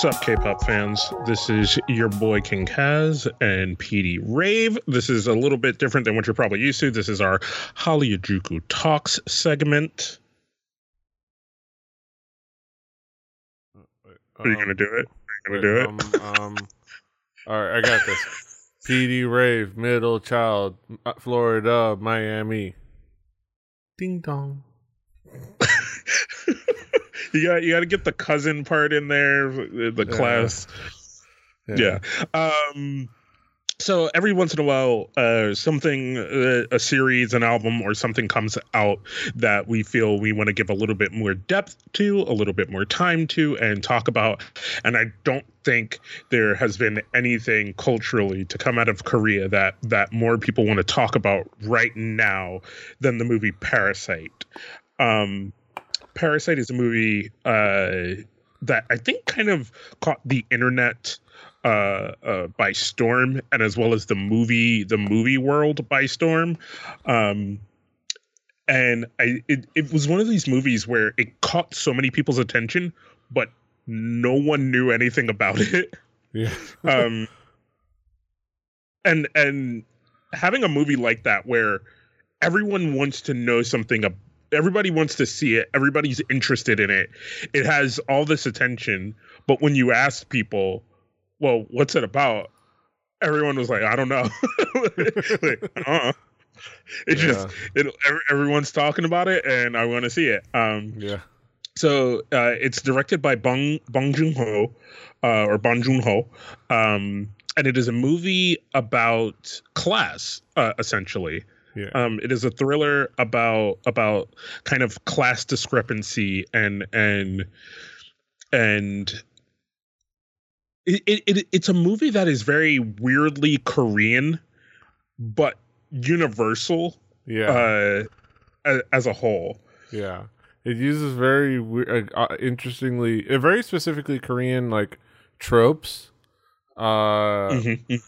What's up, K-pop fans? This is your boy King Kaz and PD Rave. This is a little bit different than what you're probably used to. This is our Hallyu Juku Talks segment. Are you Um, gonna do it? Are you gonna do it? Um, um, all right, I got this. PD Rave, middle child, uh, Florida, Miami. Ding dong. You got you got to get the cousin part in there, the Yeah. class. Yeah. Um so every once in a while uh something uh, a series an album or something comes out that we feel we want to give a little bit more depth to a little bit more time to and talk about and i don't think there has been anything culturally to come out of korea that that more people want to talk about right now than the movie parasite um parasite is a movie uh that i think kind of caught the internet uh, uh, by storm, and as well as the movie, the movie world by storm. Um, and I, it, it was one of these movies where it caught so many people's attention, but no one knew anything about it. Yeah. Um, and and having a movie like that where everyone wants to know something ab- everybody wants to see it. Everybody's interested in it. It has all this attention. But when you ask people well what's it about? everyone was like i don't know. Like, uh it's just it, everyone's talking about it and i want to see it. Um yeah. so uh, it's directed by Bong Bong Joon Ho, uh, or Bong Joon Ho, um, and it is a movie about class, uh, essentially. Yeah. Um, it is a thriller about about kind of class discrepancy and and and it, it, it it's a movie that is very weirdly Korean, but universal Yeah. uh, as a whole. Yeah, it uses very weird, uh, uh, interestingly, uh, very specifically Korean like tropes. Uh, Mhm.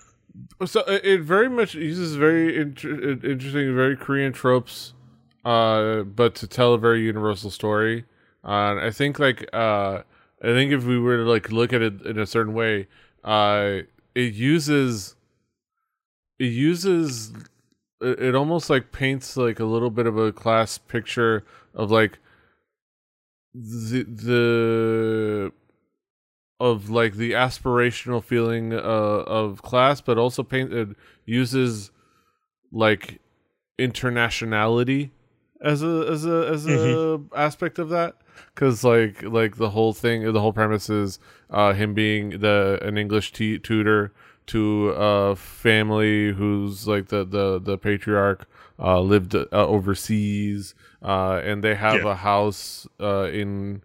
So it, it very much uses very inter- uh, interesting, very Korean tropes, uh, but to tell a very universal story. Uh, I think like uh, I think if we were to like look at it in a certain way, uh, it uses it uses it, it almost like paints like a little bit of a class picture of like the the of like the aspirational feeling uh, of class, but also paint it uses like internationality as a as a as a aspect of that because like like the whole thing the whole premise is uh him being the an english t- tutor to a family who's like the the the patriarch uh lived uh, overseas uh and they have Yeah. a house uh in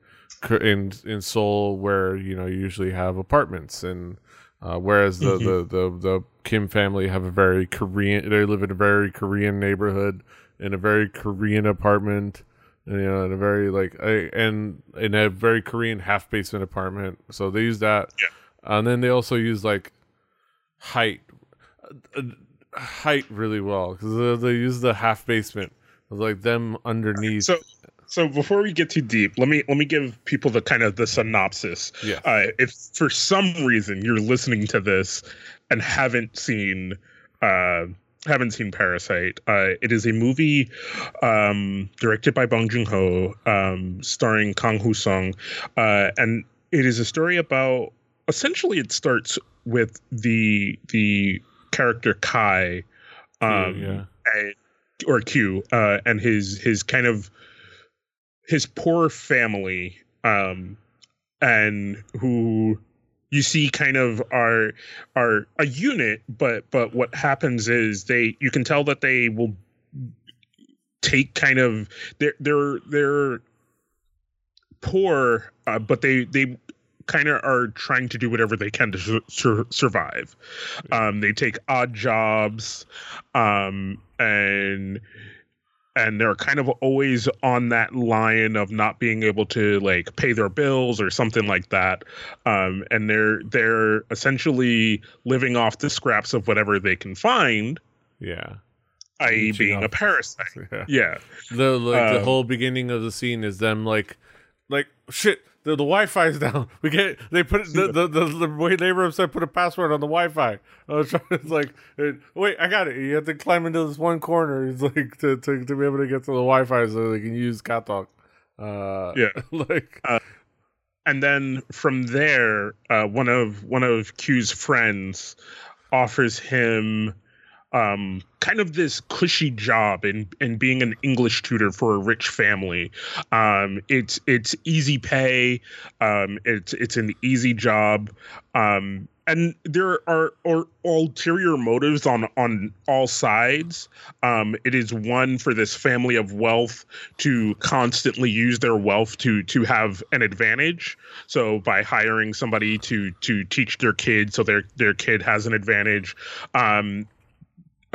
in in Seoul where you know you usually have apartments and uh, whereas the, the the the Kim family have a very Korean they live in a very Korean neighborhood in a very Korean apartment and you know in a very like I, and in a very Korean half basement apartment. So they use that. Yeah. and then they also use like height uh, uh, height really well because they, they use the half basement like them underneath So, so before we get too deep, let me let me give people the kind of the synopsis. yeah Uh, if for some reason you're listening to this and haven't seen uh, haven't seen Parasite, uh, it is a movie um, directed by Bong Joon Ho, um, starring Kang Hoo Sung, uh, and it is a story about. Essentially, it starts with the the character Kai, um, yeah and, or Q, uh, and his his kind of his poor family, um, and who you see kind of are are a unit, but but what happens is they you can tell that they will take kind of they're they're they're poor, uh, but they they kind of are trying to do whatever they can to sur- sur- survive. Um, they take odd jobs, um, and and they're kind of always on that line of not being able to like pay their bills or something like that. Um, and they're they're essentially living off the scraps of whatever they can find. Yeah. I.e Leeching being a parasite. Yeah. Yeah. The like the Um, whole beginning of the scene is them like like shit the, the Wi-Fi is down. We get they put the the the, the neighbor upstairs put a password on the Wi-Fi. I was trying, it's like wait, I got it. You have to climb into this one corner. It's like to, to, to be able to get to the Wi-Fi so they can use KakaoTalk. Uh, yeah, like. Uh, and then from there, uh, one of one of Q's friends offers him um, kind of this cushy job in in being an English tutor for a rich family. Um, it's it's easy pay. Um, it's it's an easy job. Um, and there are, are ulterior motives on on all sides. Um, it is one for this family of wealth to constantly use their wealth to to have an advantage. So by hiring somebody to to teach their kid, so their their kid has an advantage. Um,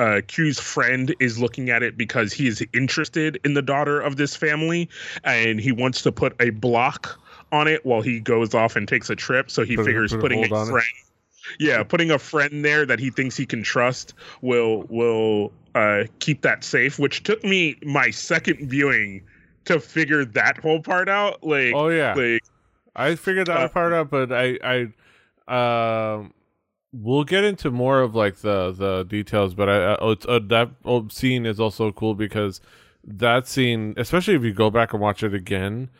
uh, Q's friend is looking at it because he is interested in the daughter of this family, and he wants to put a block on it while he goes off and takes a trip. So he put, figures put putting a friend, it. yeah, putting a friend there that he thinks he can trust will will uh, keep that safe. Which took me my second viewing to figure that whole part out. Like, oh yeah, like I figured that uh, part out, but I I um we'll get into more of like the the details but i, I it's, uh, that scene is also cool because that scene especially if you go back and watch it again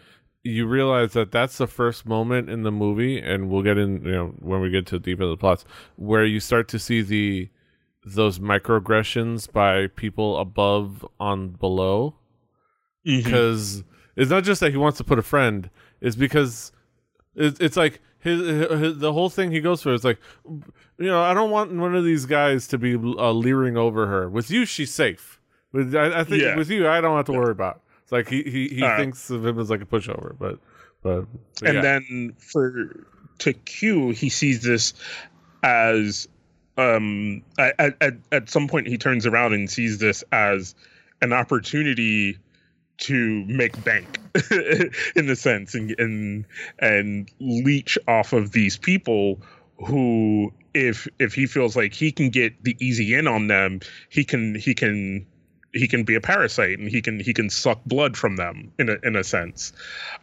you realize that that's the first moment in the movie and we'll get in you know when we get to deep into the plots where you start to see the those microaggressions by people above on below because mm-hmm. it's not just that he wants to put a friend it's because it's, it's like his, his, the whole thing he goes for is like, you know, I don't want one of these guys to be uh, leering over her. With you, she's safe. With I, I think yeah. with you, I don't have to worry about. It's like he he, he uh, thinks of him as like a pushover, but but, but and yeah. then for to Q, he sees this as um at, at at some point he turns around and sees this as an opportunity to make bank in a sense and, and and leech off of these people who if if he feels like he can get the easy in on them he can he can he can be a parasite and he can he can suck blood from them in a in a sense.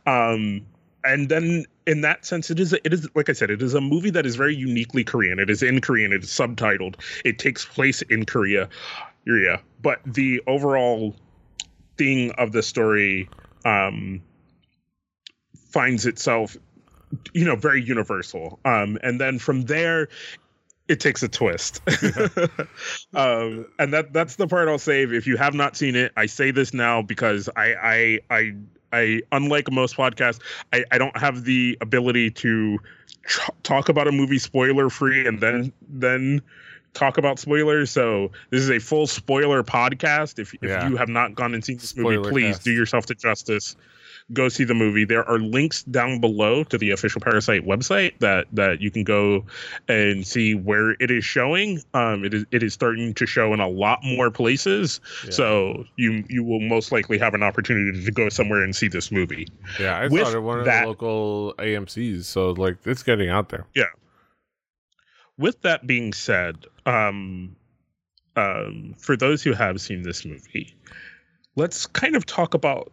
Um and then in that sense it is it is like i said it is a movie that is very uniquely korean. It is in korean. It is subtitled. It takes place in korea. Korea but the overall thing of the story um, finds itself you know very universal. Um, and then from there it takes a twist. Um, and that that's the part i'll save. If you have not seen it i say this now because i i i I, unlike most podcasts, I, I don't have the ability to tr- talk about a movie spoiler free and then then talk about spoilers. So this is a full spoiler podcast. If, if yeah. you have not gone and seen this spoiler movie, please cast. do yourself the justice. Go see the movie. There are links down below to the official Parasite website that that you can go and see where it is showing. Um, it is it is starting to show in a lot more places. Yeah. So you you will most likely have an opportunity to go somewhere and see this movie. Yeah, I With saw it at one of that, the local AMC's. So like it's getting out there. Yeah with that being said, um, um, for those who have seen this movie, let's kind of talk about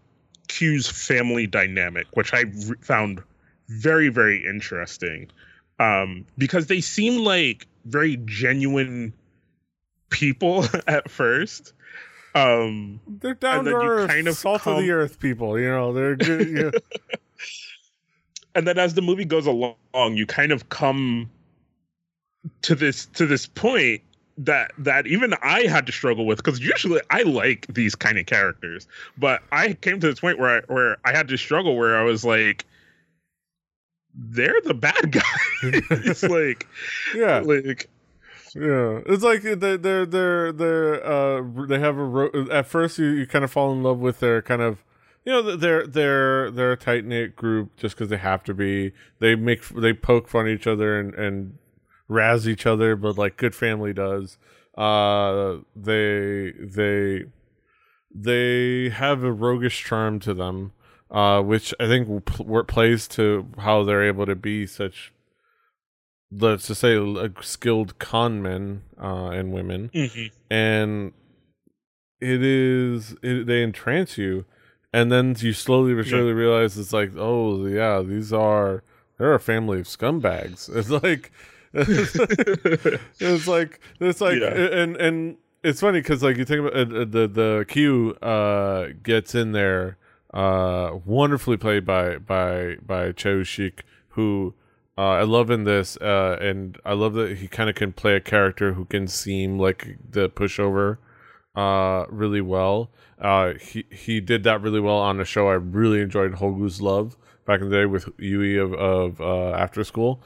Q's family dynamic, which I re- found very, very interesting um, because they seem like very genuine people at first. Um, they're down to earth, kind of salt come... of the earth people. You know, they're good. You know. and then as the movie goes along, you kind of come to this to this point that that even I had to struggle with because usually I like these kind of characters, but I came to this point where I where I had to struggle where I was like, they're the bad guy. it's like, yeah, like. Yeah, it's like they're they're they're, they're uh they have a ro- at first you, you kind of fall in love with their kind of you know they're they're they're a tight knit group just because they have to be. They make they poke fun at each other and and razz each other, but like good family does. Uh, they they they have a roguish charm to them, uh, which I think pl- plays to how they're able to be such. Let's just say skilled con men uh, and women, mm-hmm. and it is it, they entrance you and then you slowly but surely yeah. realize it's like, oh yeah, these are they're a family of scumbags. It's like it's like it's like yeah. and and it's funny because like you think about uh, the the Q uh, gets in there uh, wonderfully played by by by Choi Shik who uh, I love in this uh, and I love that he kind of can play a character who can seem like the pushover uh, really well. Uh, he he did that really well on a show I really enjoyed Hogu's Love back in the day with UEE of of uh, After School.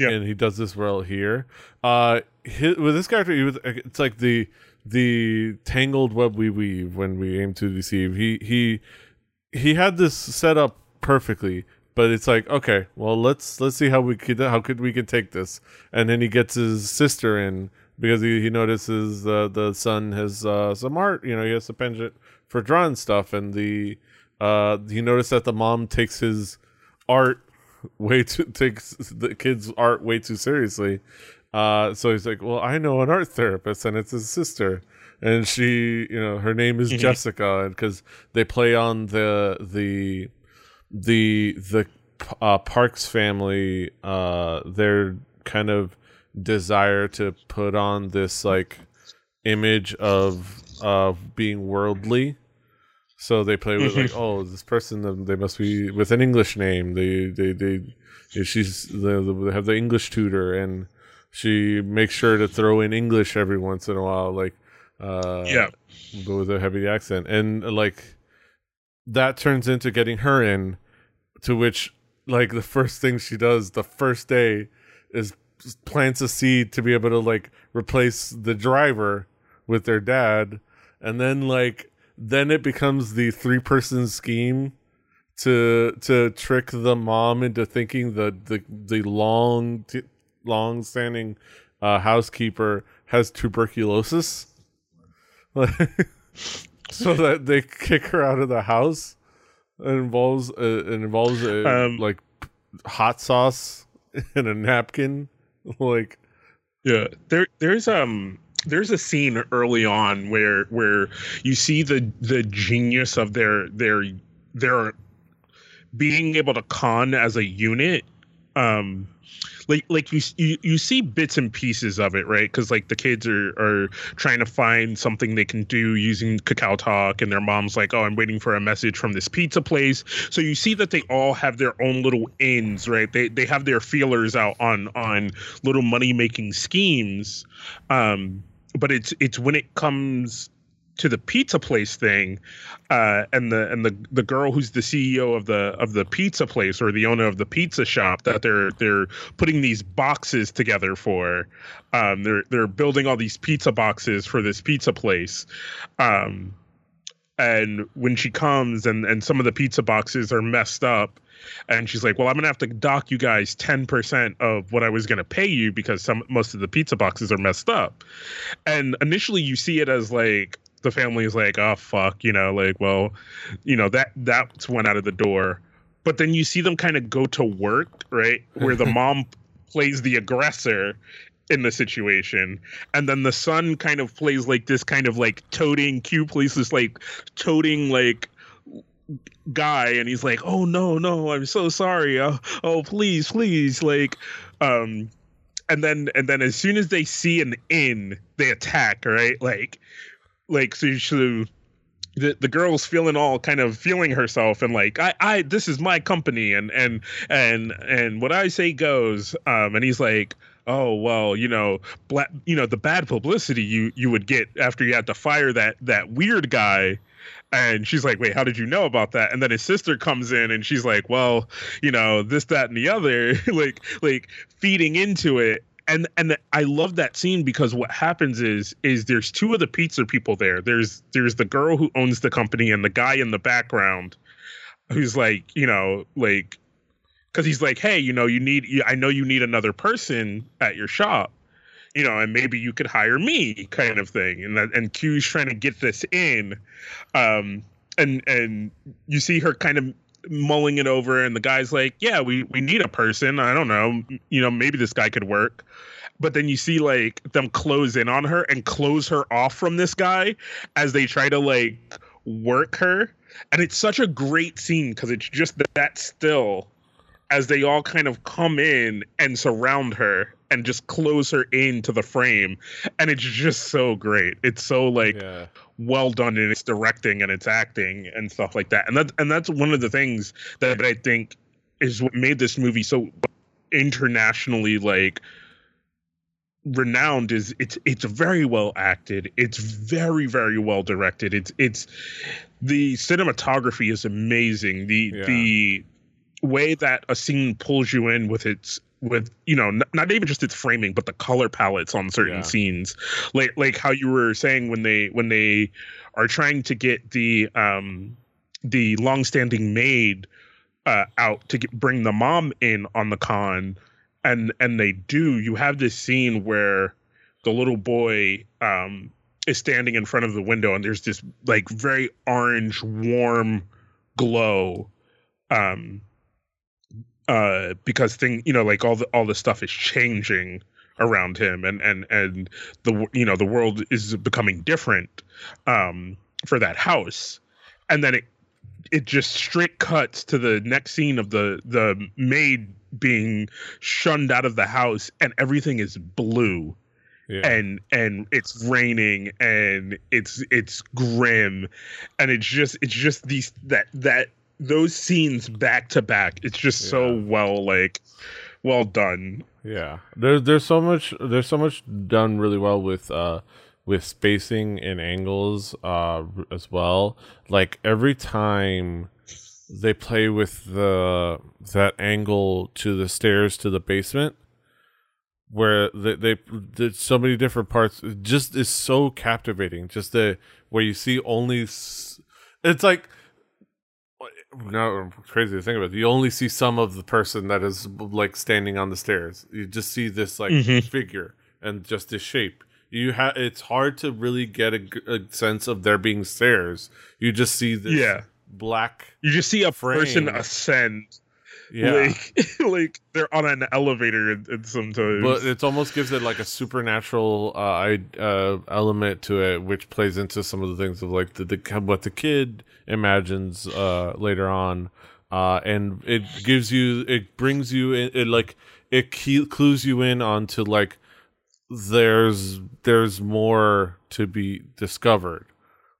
Yeah. and he does this well here. Uh, his, with this character, he was, it's like the the tangled web we weave when we aim to deceive. He he he had this set up perfectly, but it's like okay, well let's let's see how we could how could we can take this, and then he gets his sister in because he, he notices uh, the son has uh, some art. You know, he has a penchant for drawing stuff, and the uh, he noticed that the mom takes his art way too takes the kid's art way too seriously. Uh, so he's like, "Well, I know an art therapist, and it's his sister, and she, you know, her name is mm-hmm. Jessica, and because they play on the the the the uh, Parks family, uh, their kind of desire to put on this like image of of being worldly so they play with like, mm-hmm. oh, this person they must be with an English name. They they they she's they, they have the English tutor and she makes sure to throw in English every once in a while, like uh, yeah, go with a heavy accent, and like that turns into getting her in. To which, like the first thing she does the first day is plants a seed to be able to like replace the driver with their dad, and then like then it becomes the three person scheme to to trick the mom into thinking the the the long t- long standing uh, housekeeper has tuberculosis. So that they kick her out of the house it involves uh, it involves a, um, like hot sauce and a napkin. Like yeah there there's um there's a scene early on where where you see the the genius of their their their being able to con as a unit. Um like like you you, you see bits and pieces of it right? Because like the kids are are trying to find something they can do using KakaoTalk and their mom's like oh i'm waiting for a message from this pizza place. So you see that they all have their own little ends right? They they have their feelers out on on little money making schemes. Um but it's it's when it comes to the pizza place thing, uh, and the and the the girl who's the CEO of the of the pizza place or the owner of the pizza shop that they're they're putting these boxes together for. Um, they're they're building all these pizza boxes for this pizza place. Um, and when she comes and and some of the pizza boxes are messed up and she's like, "Well, I'm gonna have to dock you guys ten percent of what I was gonna pay you because some most of the pizza boxes are messed up." And initially, you see it as like the family is like, "Oh fuck," you know, like, well, you know that that's went out of the door. But then you see them kind of go to work, right, where the mom plays the aggressor in the situation. And then the son kind of plays like this kind of like toting q plays this like toting like guy and he's like oh no no i'm so sorry. Oh, oh please please like um and then and then as soon as they see an inn they attack right? Like like so, so the, the girl's feeling all kind of feeling herself and like I, I this is my company and and and and what I say goes um and he's like oh well you know black you know the bad publicity you you would get after you had to fire that that weird guy and she's like, wait, how did you know about that? And then his sister comes in and she's like, well, you know, this, that, and the other, like, like feeding into it. And and I love that scene because what happens is is there's two of the pizza people there. There's there's the girl who owns the company and the guy in the background who's like, you know, like because he's like, hey, you know, you need, I know you need another person at your shop you know, and maybe you could hire me, kind of thing. And that, and Q's trying to get this in, um, and and you see her kind of mulling it over, and the guy's like, "Yeah, we we need a person. I don't know, you know, maybe this guy could work." But then you see like them close in on her and close her off from this guy as they try to like work her and it's such a great scene because it's just that still as they all kind of come in and surround her and just close her into the frame. And it's just so great. It's so like yeah. well done in its directing and its acting and stuff like that. And that and that's one of the things that i think is what made this movie so internationally like renowned is it's it's very well acted. It's very very well directed. It's it's the cinematography is amazing. The yeah. the way that a scene pulls you in with its with you know n- not even just its framing but the color palettes on certain yeah. scenes like like how you were saying when they when they are trying to get the um the long-standing maid uh out to get, bring the mom in on the con and and they do you have this scene where the little boy um is standing in front of the window and there's this like very orange warm glow um uh because thing you know like all the all the stuff is changing around him and and and the you know the world is becoming different um for that house. And then it it just straight cuts to the next scene of the the maid being shunned out of the house and everything is blue. Yeah. and and it's raining and it's it's grim. And it's just it's just these that that those scenes back to back it's just yeah. so well like well done. Yeah. There's there's so much there's so much done really well with uh with spacing and angles uh as well. Like every time they play with the that angle to the stairs to the basement where they, they did so many different parts it just is so captivating. Just the where you see only it's like no crazy to think about it. you only see some of the person that is like standing on the stairs you just see this like mm-hmm. figure and just this shape you have it's hard to really get a, a, sense of there being stairs you just see this yeah black. You just see a frame. person ascend. Yeah, like, like they're on an elevator, and, sometimes. But it almost gives it like a supernatural uh, uh, element to it, which plays into some of the things of like the, the what the kid imagines uh, later on, uh, and it gives you, it brings you, in, it like it clues you in onto like there's there's more to be discovered.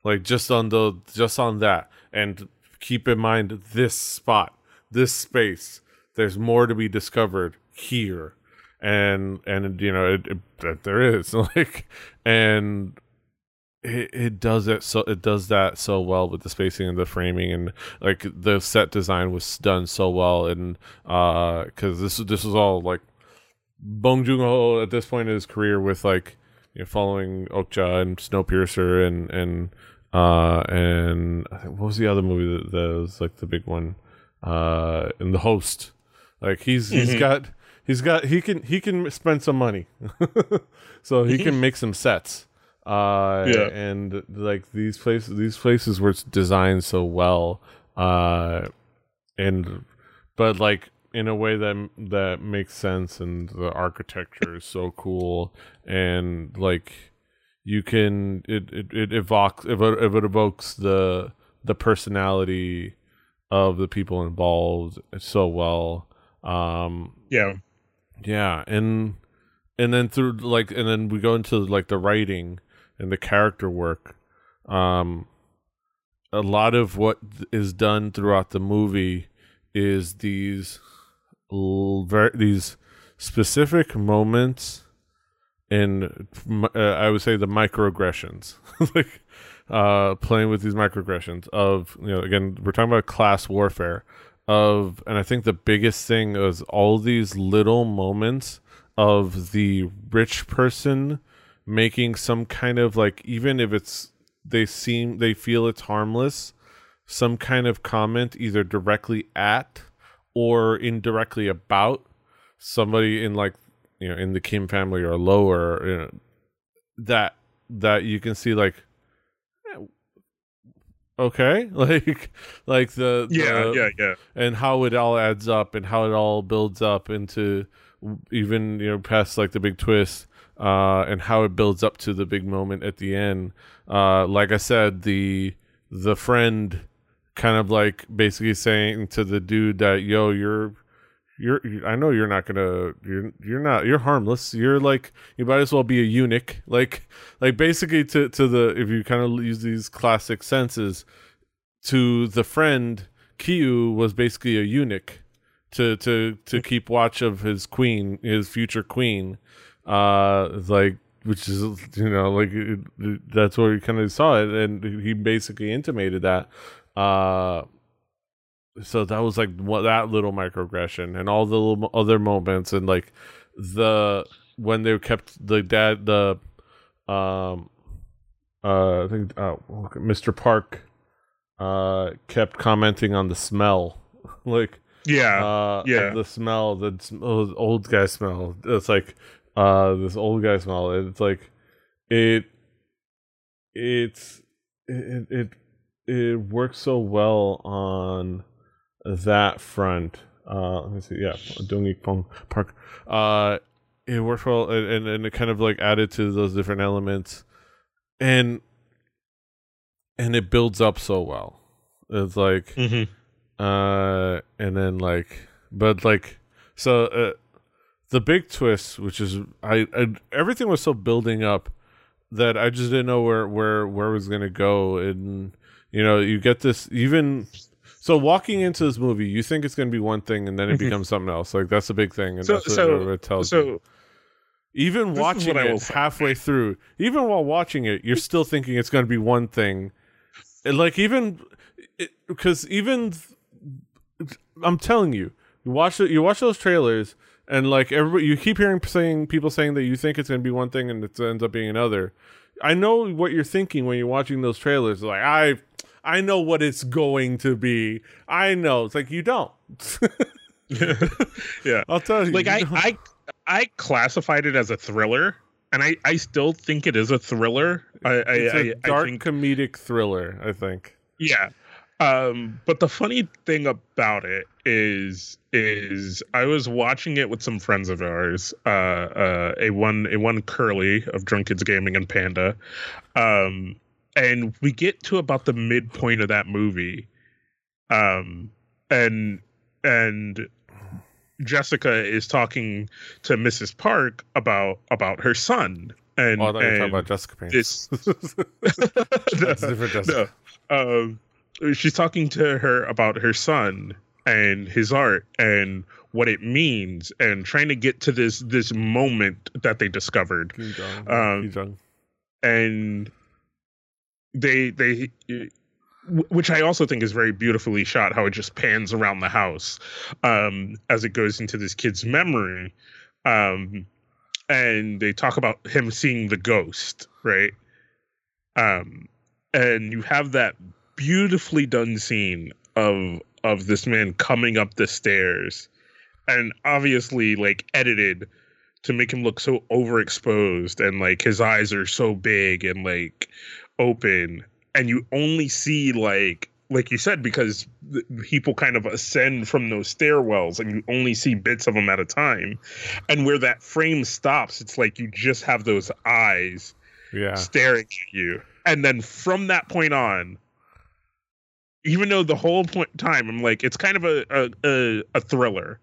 Like just on the just on that. And keep in mind this spot, this space. There's more to be discovered here, and and you know it, it, there is like, and it, it does it so it does that so well with the spacing and the framing and like the set design was done so well and uh because this this was all like Bong Joon Ho at this point in his career with like you know, following Okja and Snowpiercer and and uh, and what was the other movie that, that was like the big one? Uh, and the host. Like he's mm-hmm. he's got he's got he can he can spend some money, so he can make some sets. Uh, yeah. and like these places these places were designed so well. Uh, and but like in a way that that makes sense and the architecture is so cool and like you can it it, it evokes if it, it evokes the the personality of the people involved so well. Um yeah. Yeah and and then through like and then we go into like the writing and the character work. Um a lot of what is done throughout the movie is these these specific moments in uh, I would say the microaggressions, like uh, playing with these microaggressions of you know again we're talking about class warfare of and I think the biggest thing is all these little moments of the rich person making some kind of like even if it's they seem they feel it's harmless some kind of comment either directly at or indirectly about somebody in like you know in the Kim family or lower you know, that that you can see like okay. Like like the yeah the, yeah yeah. and how it all adds up and how it all builds up into even you know past like the big twist uh and how it builds up to the big moment at the end. Uh like i said the the friend kind of like basically saying to the dude that yo you're you're I know you're not gonna you're you're not you're harmless. You're like you might as well be a eunuch. Like like basically to to the if you kind of use these classic senses to the friend Kyu was basically a eunuch to to to keep watch of his queen his future queen. Uh like which is you know like it, it, that's where he kind of saw it and he basically intimated that. Uh so that was like what that little microaggression and all the little other moments and like the when they kept the dad the um uh I think uh, Mr. Park uh kept commenting on the smell. Like yeah uh yeah. the smell the oh, old guy smell. It's like uh this old guy smell. It's like it it's it it it works so well on that front. Uh, let me see. Yeah, Dongik Pong Park. Uh, it worked well, and, and it kind of like added to those different elements, and and it builds up so well. It's like, mm-hmm. uh, and then like, but like, so uh, the big twist, which is I, I everything was so building up that I just didn't know where where where it was gonna go, and you know, you get this even so walking into this movie, you think it's going to be one thing, and then it becomes something else. Like that's a big thing, and so, that's what so, it tells so, you. Even watching it halfway through, even while watching it, you're still thinking it's going to be one thing. And like even because even I'm telling you, you watch it, you watch those trailers, and like everybody, you keep hearing saying people saying that you think it's going to be one thing, and it ends up being another. I know what you're thinking when you're watching those trailers. Like I I know what it's going to be. I know. It's like you don't. yeah. I'll tell you. Like you I, I I classified it as a thriller, and I, I still think it is a thriller. I, it's I, a dark I think, comedic thriller, I think. Yeah. Um, but the funny thing about it is is I was watching it with some friends of ours, uh, uh, a one a one curly of Drunkids Gaming and Panda. Um, and we get to about the midpoint of that movie um and and Jessica is talking to Mrs. Park about about her son and, oh, and you were talking about Jessica Payne. This, That's different Jessica. No. Um, she's talking to her about her son and his art and what it means and trying to get to this this moment that they discovered. Um, and they they which I also think is very beautifully shot how it just pans around the house um as it goes into this kid's memory um and they talk about him seeing the ghost right? Um and you have that beautifully done scene of of this man coming up the stairs and obviously like edited to make him look so overexposed and like his eyes are so big and like open and you only see like like you said because people kind of ascend from those stairwells and you only see bits of them at a time. And where that frame stops it's like you just have those eyes yeah. staring at you. And then from that point on even though the whole point time i'm like it's kind of a a, a, a thriller.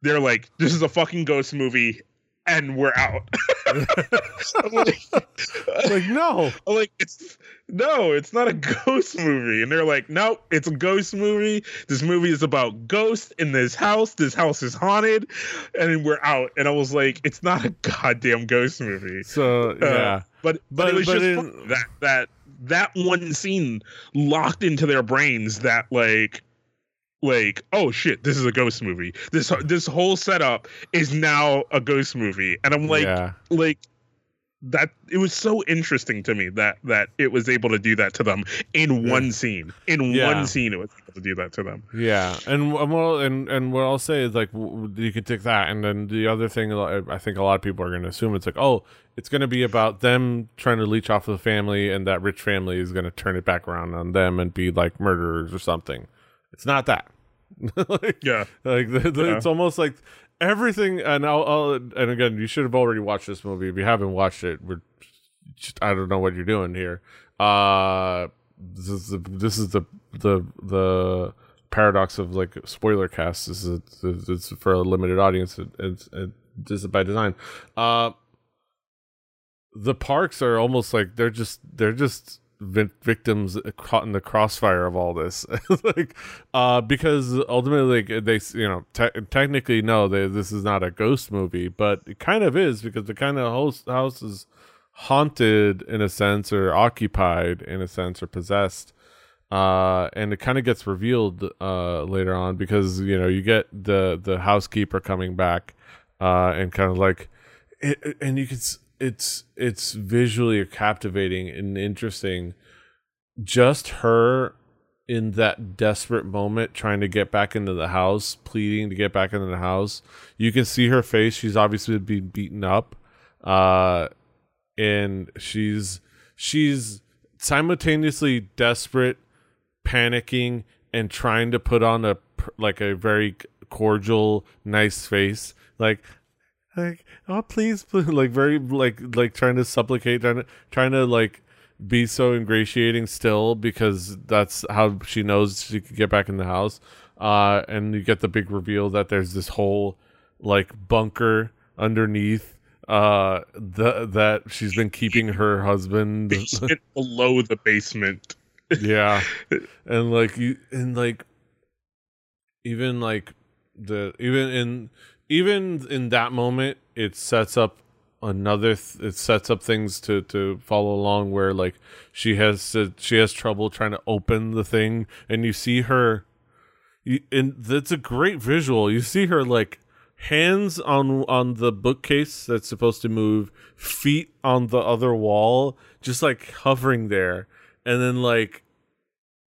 They're like this is a fucking ghost movie and we're out. like, like, no, like it's no, it's not a ghost movie. And they're like, no, it's a ghost movie. This movie is about ghosts in this house. This house is haunted, and we're out. And I was like, it's not a goddamn ghost movie. So uh, yeah, but, but but, it was but just in, that that that one scene locked into their brains that like like oh shit this is a ghost movie. This this whole setup is now a ghost movie. And i'm like yeah. like that it was so interesting to me that that it was able to do that to them in one scene. In yeah. one scene it was able to do that to them. Yeah. And well and and what i'll say is like you could take that. And then the other thing i think a lot of people are going to assume it's like oh it's going to be about them trying to leech off of the family and that rich family is going to turn it back around on them and be like murderers or something it's not that. like, yeah, like the, the, yeah. it's almost like everything. And I'll, I'll, and again, you should have already watched this movie. If you haven't watched it, we're just, I don't know what you're doing here. Uh, this is the this is the the the paradox of like spoiler cast. This is a, it's for a limited audience. It, it's it, this is by design. Uh, the parks are almost like they're just they're just victims caught in the crossfire of all this. Like uh because ultimately like, they you know te- technically no they, this is not a ghost movie but it kind of is because the kind of host house is haunted in a sense or occupied in a sense or possessed uh and it kind of gets revealed uh later on because you know you get the the housekeeper coming back uh and kind of like it, and you can it's it's visually captivating and interesting. Just her in that desperate moment trying to get back into the house pleading to get back into the house. You can see her face. She's obviously been beaten up uh and she's she's simultaneously desperate panicking and trying to put on a like a very cordial nice face. Like like oh please, please like very like like trying to supplicate trying to trying to like be so ingratiating still because that's how she knows she could get back in the house uh and you get the big reveal that there's this whole like bunker underneath uh the that she's been keeping her husband below the basement. Yeah. And like you and like even like the even in even in that moment, it sets up another. Th- it sets up things to to follow along where like she has to, she has trouble trying to open the thing, and you see her. And that's a great visual. You see her like hands on on the bookcase that's supposed to move, feet on the other wall, just like hovering there, and then like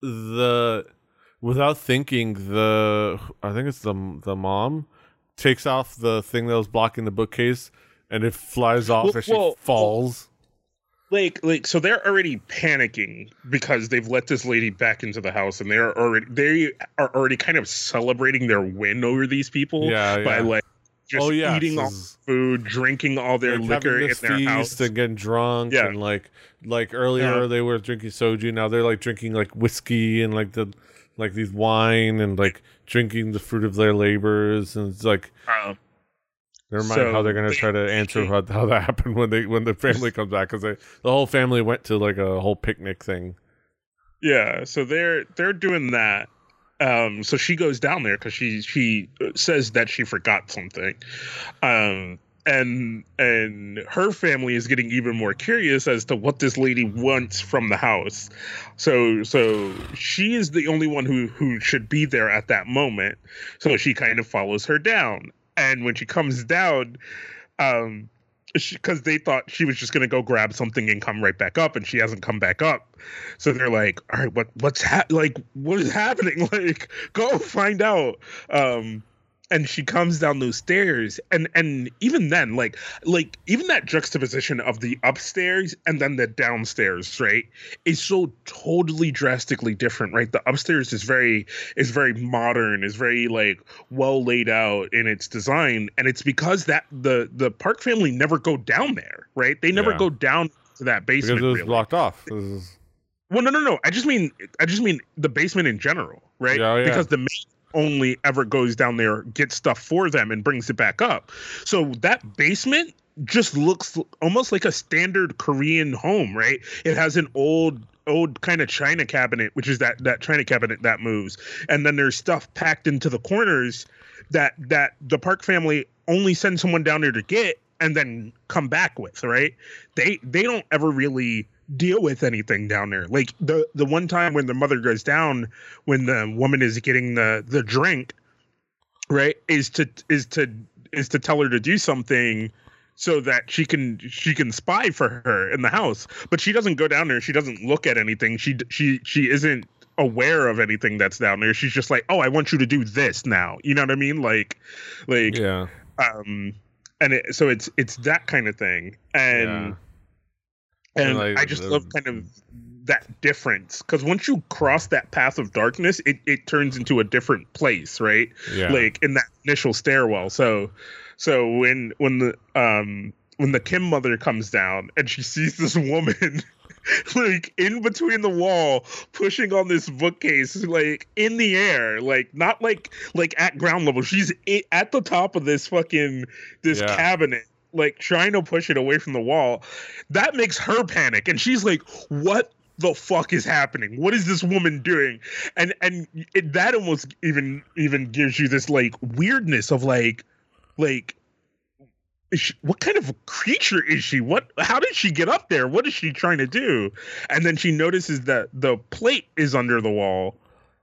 the without thinking the I think it's the the mom takes off the thing that was blocking the bookcase and it flies off well, and she well, falls. Like, like, so they're already panicking because they've let this lady back into the house, and they're already they are already kind of celebrating their win over these people yeah, by yeah. like just oh, yeah. eating all food, drinking all their like liquor in their house, and getting drunk, yeah. and like like earlier yeah. they were drinking soju, now they're like drinking like whiskey and like the like these wine and like drinking the fruit of their labors, and it's like. Uh, Never mind so, how they're gonna try to answer how, how that happened when they when the family comes back because the whole family went to like a whole picnic thing. Yeah, so they're they're doing that. Um, so she goes down there because she she says that she forgot something. Um, and and her family is getting even more curious as to what this lady wants from the house. So so she is the only one who who should be there at that moment. So she kind of follows her down. And when she comes down um because they thought she was just going to go grab something and come right back up and she hasn't come back up. So they're like all right what what's ha- like what is happening? Like go find out. Um and she comes down those stairs and and even then like like even that juxtaposition of the upstairs and then the downstairs right is so totally drastically different right the upstairs is very is very modern is very like well laid out in its design and it's because that the the park family never go down there right they never yeah. go down to that basement because it was really. blocked off well no no no i just mean i just mean the basement in general right yeah, oh, yeah. because the main only ever goes down there, gets stuff for them, and brings it back up. So that basement just looks almost like a standard Korean home, right? It has an old old kind of china cabinet, which is that that china cabinet that moves, and then there's stuff packed into the corners that that the Park family only sends someone down there to get and then come back with, right? They they don't ever really deal with anything down there. Like the the one time when the mother goes down, when the woman is getting the the drink, right, is to is to is to tell her to do something so that she can she can spy for her in the house. But she doesn't go down there. She doesn't look at anything. She she she isn't aware of anything that's down there. She's just like, "Oh, I want you to do this now." You know what I mean? Like like yeah. Um and it, so it's it's that kind of thing. And yeah and like, I just love kind of that difference because once you cross that path of darkness, it, it turns into a different place, right? Yeah. Like in that initial stairwell. So, so when when the um when the Kim mother comes down and she sees this woman like in between the wall, pushing on this bookcase, like in the air, like not like like at ground level. She's at the top of this fucking this yeah. cabinet, like trying to push it away from the wall. That makes her panic, and she's like, "What the fuck is happening? What is this woman doing? And and it, that almost even even gives you this like weirdness of like like she, what kind of creature is she? What how did she get up there? What is she trying to do? And then she notices that the plate is under the wall.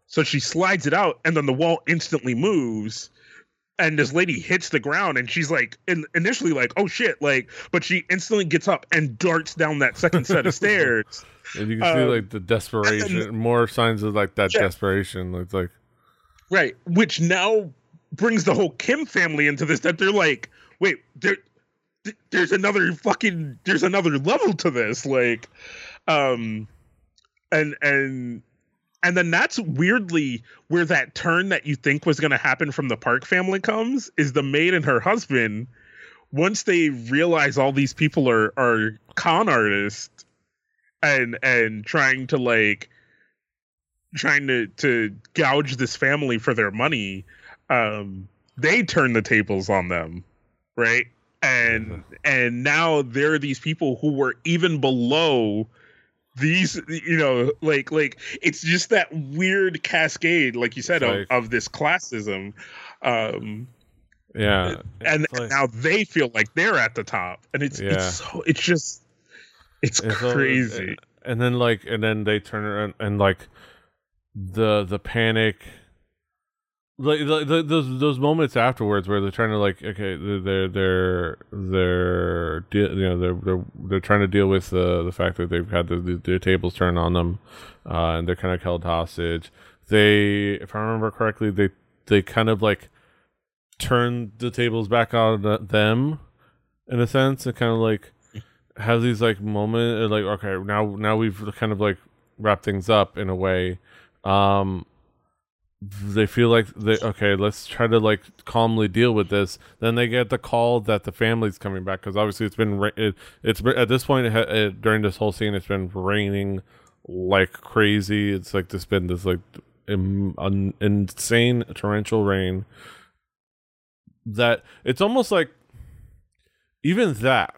So she slides it out and then the wall instantly moves and this lady hits the ground and she's like in, initially like oh shit like but she instantly gets up and darts down that second set of stairs and you can um, see like the desperation then, more signs of like that yeah. desperation it's like right which now brings the whole kim family into this that they're like wait there there's another fucking there's another level to this like um and and and then that's weirdly where that turn that you think was going to happen from the Park family comes is the maid and her husband once they realize all these people are are con artists and and trying to like trying to to gouge this family for their money um they turn the tables on them right and mm-hmm. and now there are these people who were even below these you know like like it's just that weird cascade like you said of, of this classism um yeah and like, now they feel like they're at the top and it's yeah. it's so it's just it's, it's crazy and then like and then they turn around and like the the panic like, like the, those those moments afterwards where they're trying to like okay they're they're they're you know they're they're they're trying to deal with the the fact that they've had the, the, the tables turned on them uh, and they're kind of held hostage. They if i remember correctly they they kind of like turn the tables back on them in a sense and kind of like have these like moment like okay now now we've kind of like wrapped things up in a way. Um they feel like they okay let's try to like calmly deal with this. Then they get the call that the family's coming back because obviously it's been it, it's been, at this point it, it, during this whole scene it's been raining like crazy. It's like this been this like an insane torrential rain that it's almost like even that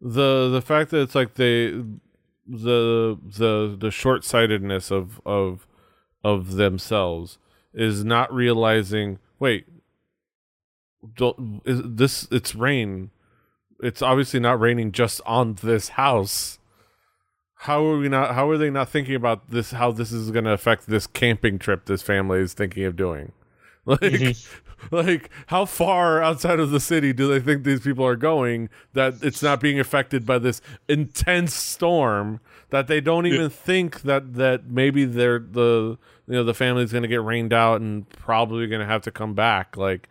the the fact that it's like they the the the short-sightedness of of of themselves is not realizing wait is this it's rain. It's obviously not raining just on this house. How are we not how are they not thinking about this how this is going to affect this camping trip this family is thinking of doing? Like mm-hmm. like how far outside of the city do they think these people are going that it's not being affected by this intense storm that they don't even think that that maybe they're the you know the family's going to get rained out and probably going to have to come back? Like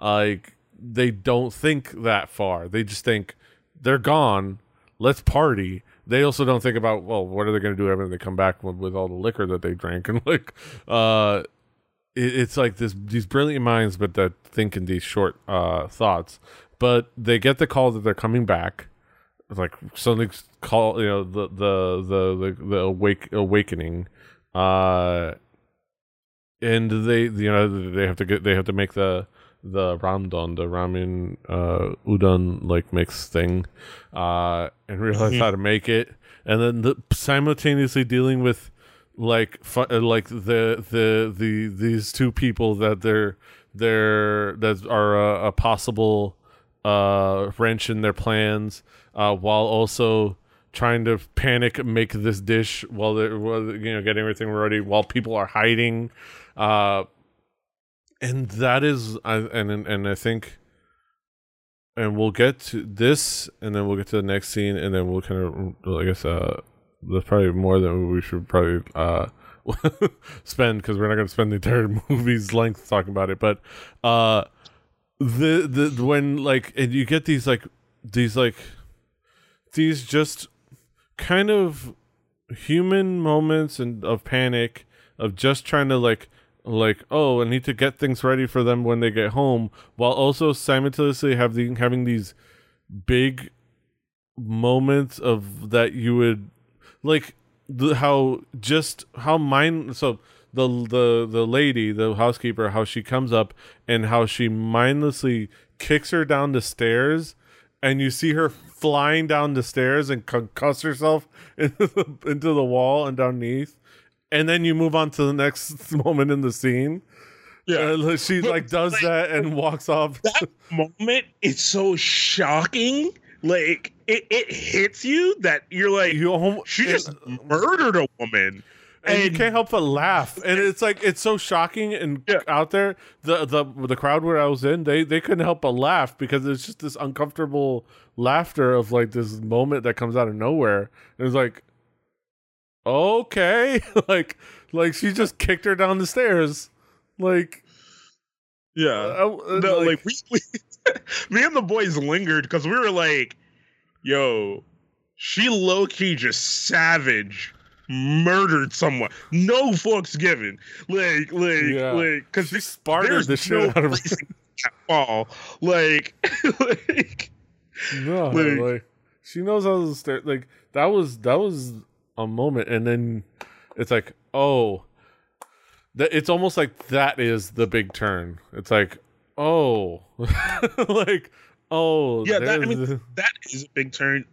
like they don't think that far. They just think they're gone. Let's party. They also don't think about well what are they going to do when they come back with, with all the liquor that they drank and like uh it, it's like this these brilliant minds but that think in these short uh thoughts. But they get the call that they're coming back. Like something call you know the the the the, the awake awakening. Uh and they you know they have to get they have to make the the ramdon the ramen uh udon like mix thing uh and realize mm-hmm. how to make it. And then the, simultaneously dealing with like fu- uh, like the the the these two people that they're they're that are a, a possible uh wrench in their plans uh while also trying to panic make this dish while they're you know getting everything ready while people are hiding uh and that is and and I think and we'll get to this and then we'll get to the next scene and then we'll kind of I guess uh there's probably more than we should probably uh spend because we're not going to spend the entire movie's length talking about it but uh the the when like and you get these like these like these just kind of human moments and of panic of just trying to like like oh i need to get things ready for them when they get home while also simultaneously the, having these big moments of that you would like the, how just how mind so the the the lady the housekeeper how she comes up and how she mindlessly kicks her down the stairs and you see her flying down the stairs and concuss herself into the, into the wall and underneath and then you move on to the next moment in the scene yeah, uh, she like does like, that and walks off. That moment is so shocking. Like it, it hits you that you're like, you almost, she just murdered a woman. And, and, you can't help but laugh, and it's like it's so shocking and yeah. out there. The the the crowd where I was in, they they couldn't help but laugh because it's just this uncomfortable laughter of like this moment that comes out of nowhere. And it's like, okay, like like she just kicked her down the stairs. Like, yeah, uh, uh, no, like, like we, we me and the boys lingered because we were like, yo, she low key just savage murdered someone. No fucks given. Like, like, yeah. like, because she sparted the shit no out of her. Fall. Like, like, no, like, like, she knows how to start. Like, that was that was a moment, and then it's like, oh, that it's almost like that is the big turn. It's like, oh, like, oh, yeah. That, I mean, that is a big turn.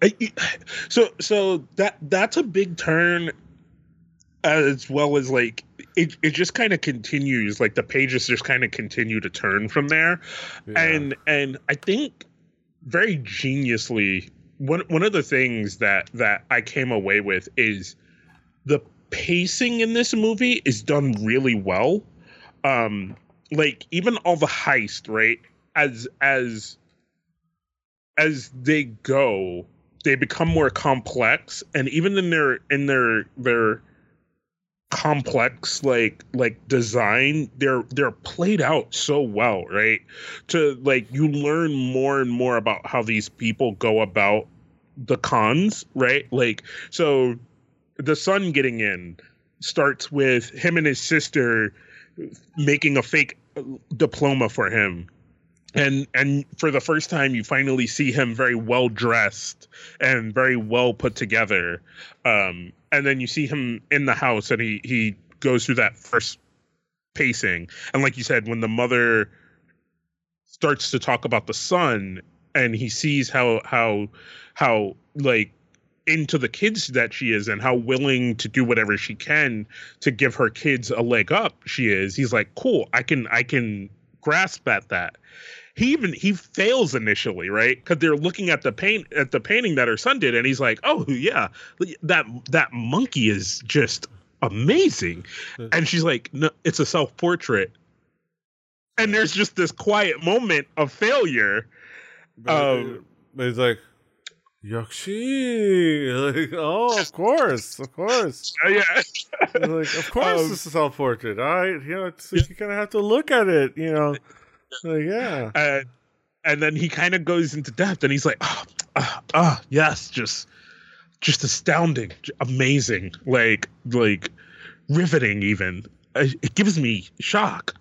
So, so that that's a big turn, as well as like it. It just kind of continues. Like the pages just kind of continue to turn from there, yeah. and and I think very geniusly one one of the things that that I came away with is the pacing in this movie is done really well. Um, like even all the heist, right? As as as they go, they become more complex, and even in their in their their complex like like design they're they're played out so well right? To like you learn more and more about how these people go about the cons right? Like so the son getting in starts with him and his sister making a fake diploma for him and and for the first time you finally see him very well dressed and very well put together. Um and then you see him in the house and he he goes through that first pacing. And like you said when the mother starts to talk about the son and he sees how how how like into the kids that she is and how willing to do whatever she can to give her kids a leg up she is he's like cool i can i can grasp at that. He even he fails initially right? Because they're looking at the paint at the painting that her son did and he's like oh yeah that that monkey is just amazing. And she's like no it's a self-portrait. And there's just this quiet moment of failure. But, um, he's like Yakshi. Like, oh, of course, of course. Uh, yeah. like, of course, um, this is self portrait. All right, you know, it's, yeah. you kind of have to look at it. You know, like, yeah. And and then he kind of goes into depth, and he's like, ah, oh, oh, oh, yes, just just astounding, amazing, like like riveting, even. It gives me shock,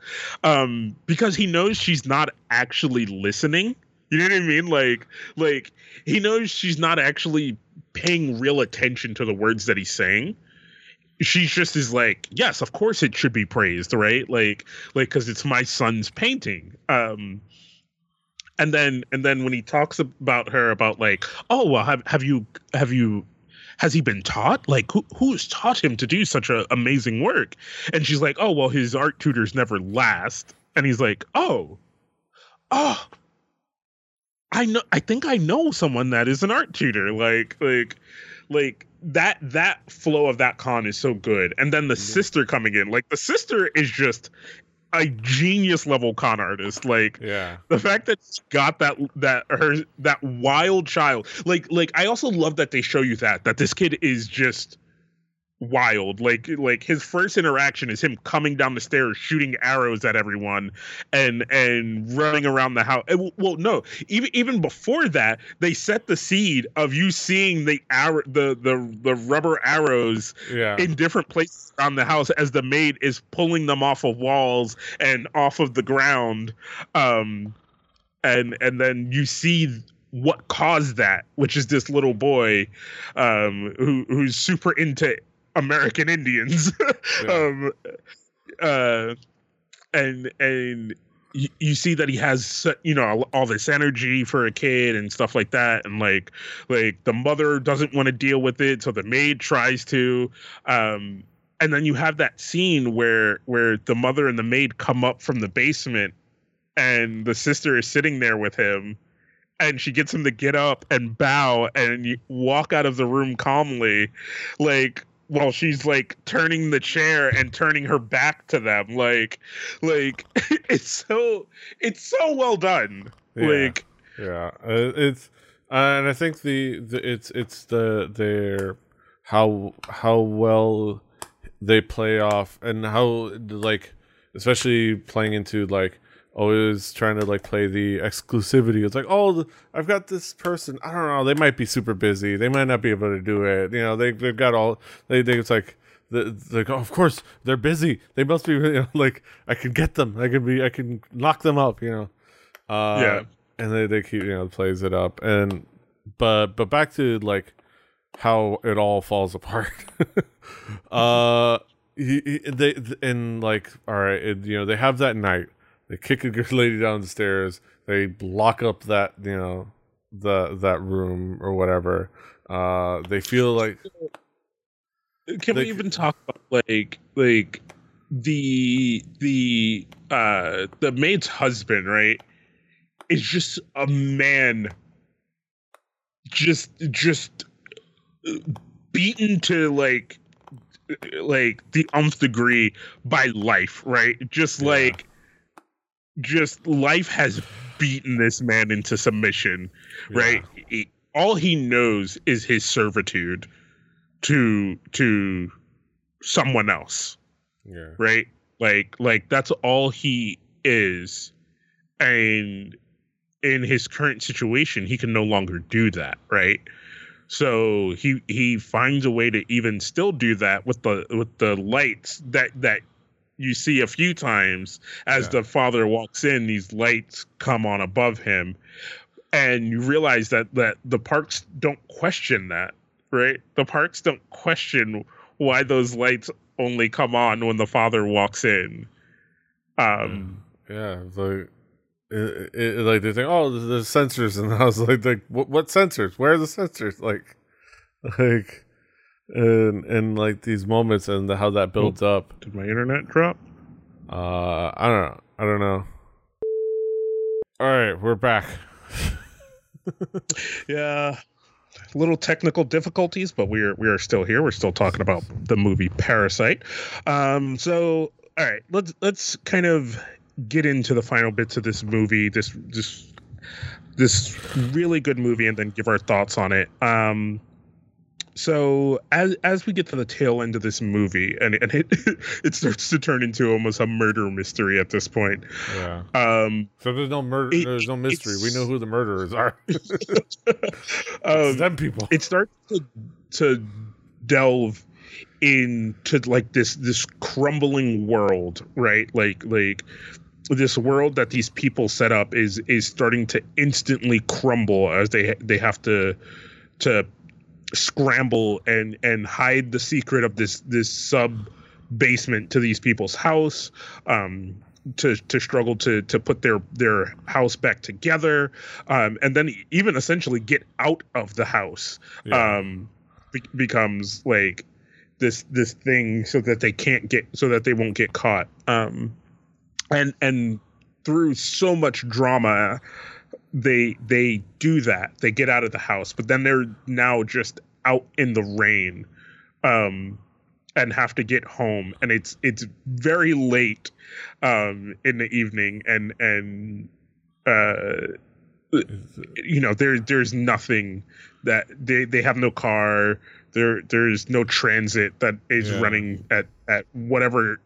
um, because he knows she's not actually listening you know what I mean? Like, like he knows she's not actually paying real attention to the words that he's saying. She's just is like, yes, of course it should be praised, right? Like, like because it's my son's painting. Um, and then and then when he talks about her about like, oh well, have have you have you has he been taught? Like, who who's taught him to do such a amazing work? And she's like, oh well, his art tutors never last. And he's like, oh, oh, I know I think I know someone that is an art tutor. Like like like that that flow of that con is so good. And then the sister coming in. Like the sister is just a genius level con artist. Like yeah. the fact that she's got that that her that wild child. Like like I also love that they show you that that this kid is just wild. Like like his first interaction is him coming down the stairs shooting arrows at everyone and and running around the house. Well no even even before that they set the seed of you seeing the arrow the the the rubber arrows yeah. in different places around the house as the maid is pulling them off of walls and off of the ground. Um and and then you see what caused that, which is this little boy um, who who's super into American Indians. yeah. um, uh, and and you, you see that he has you know all this energy for a kid and stuff like that and like like the mother doesn't want to deal with it so the maid tries to um and then you have that scene where where the mother and the maid come up from the basement and the sister is sitting there with him and she gets him to get up and bow and walk out of the room calmly like while she's like turning the chair and turning her back to them. Like like it's so it's so well done. Yeah. like yeah. Uh, it's uh, and i think the, the it's it's the their how how well they play off and how like especially playing into like always trying to like play the exclusivity. It's like, oh, I've got this person. I don't know. They might be super busy. They might not be able to do it. You know, they they've got all. They think it's like. The, like oh, of course they're busy. They must be you know, like I can get them. I can be. I can lock them up. You know. Uh, yeah. And they they keep you know plays it up and but but back to like how it all falls apart. uh, he, he, they and like all right, it, you know they have that night they kick a good lady down the stairs. They block up that you know the that room or whatever. Uh, they feel like. Can they, we even talk about like like the the uh the maid's husband right is just a man just just beaten to like like the nth degree by life right just yeah. like just life has beaten this man into submission, yeah. right? He, all he knows is his servitude to to someone else. Yeah. Right? Like like that's all he is. And in his current situation, he can no longer do that, right? So he he finds a way to even still do that with the with the lights that that you see a few times as yeah. the father walks in these lights come on above him and you realize that that the parks don't question that right? The parks don't question why those lights only come on when the father walks in. Um yeah like it, it, like they think oh the sensors and i was like like what, what sensors? Where are the sensors? Like like and and like these moments and the, how that builds oh, up. Did my internet drop? Uh, I don't know. I don't know. All right, we're back. yeah, little technical difficulties, but we're we are still here. We're still talking about the movie Parasite. Um, so all right, let's let's kind of get into the final bits of this movie. This this this really good movie, and then give our thoughts on it. Um, so as as we get to the tail end of this movie and, and it it starts to turn into almost a murder mystery at this point. Yeah. Um so there's no murder it, there's no mystery. We know who the murderers are. Um, them people. it starts to to delve into like this this crumbling world right? Like like this world that these people set up is is starting to instantly crumble as they they have to to scramble and and hide the secret of this this sub basement to these people's house um to to struggle to to put their their house back together um and then even essentially get out of the house yeah. um be- becomes like this this thing so that they can't get so that they won't get caught um and and through so much drama they they do that. They get out of the house but then they're now just out in the rain um and have to get home. And it's it's very late um in the evening and and uh you know there there's nothing that they they have no car. There there's no transit that is yeah. running at at whatever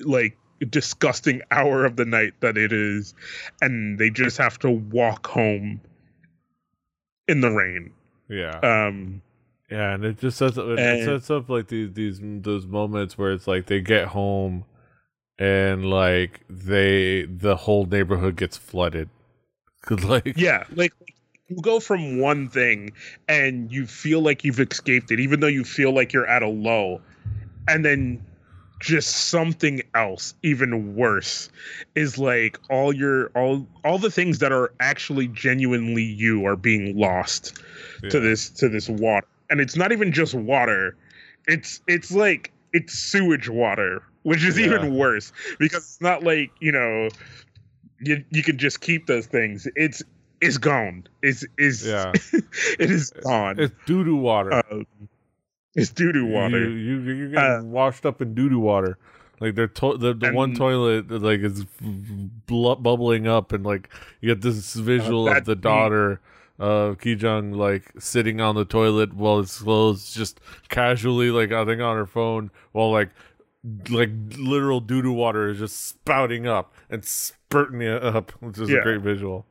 like disgusting hour of the night that it is and they just have to walk home in the rain. Yeah. Um yeah and it just sets up it and, sets up like these these those moments where it's like they get home and like they the whole neighborhood gets flooded. Like yeah like you go from one thing and you feel like you've escaped it, even though you feel like you're at a low, and then just something else even worse is like all your all all the things that are actually genuinely you are being lost yeah. to this to this water. And it's not even just water. It's it's like it's sewage water which is yeah. even worse. Because it's not like you know you you can just keep those things. It's it's gone. It's is yeah. it is gone. it's doo-doo water. Uh, it's doo doo water. You, you you're getting uh, washed up in doo doo water. Like they're to- the the and, one toilet like is bl- bubbling up, and like you get this visual uh, of the daughter of Ki Jung like sitting on the toilet while it's closed, just casually like I think on her phone, while like like literal doo doo water is just spouting up and spurting it up, which is yeah. a great visual.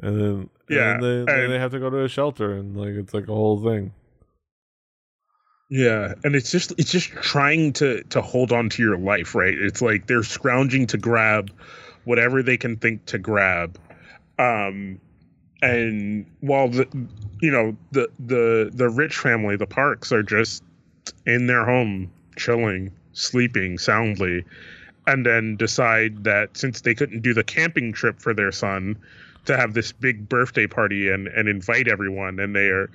And then yeah, and then they, and, they have to go to a shelter, and like it's like a whole thing. Yeah, and it's just it's just trying to to hold on to your life, right? It's like they're scrounging to grab whatever they can think to grab. Um and while the you know, the the the rich family, the Parks are just in their home chilling, sleeping soundly and then decide that since they couldn't do the camping trip for their son to have this big birthday party and and invite everyone and they are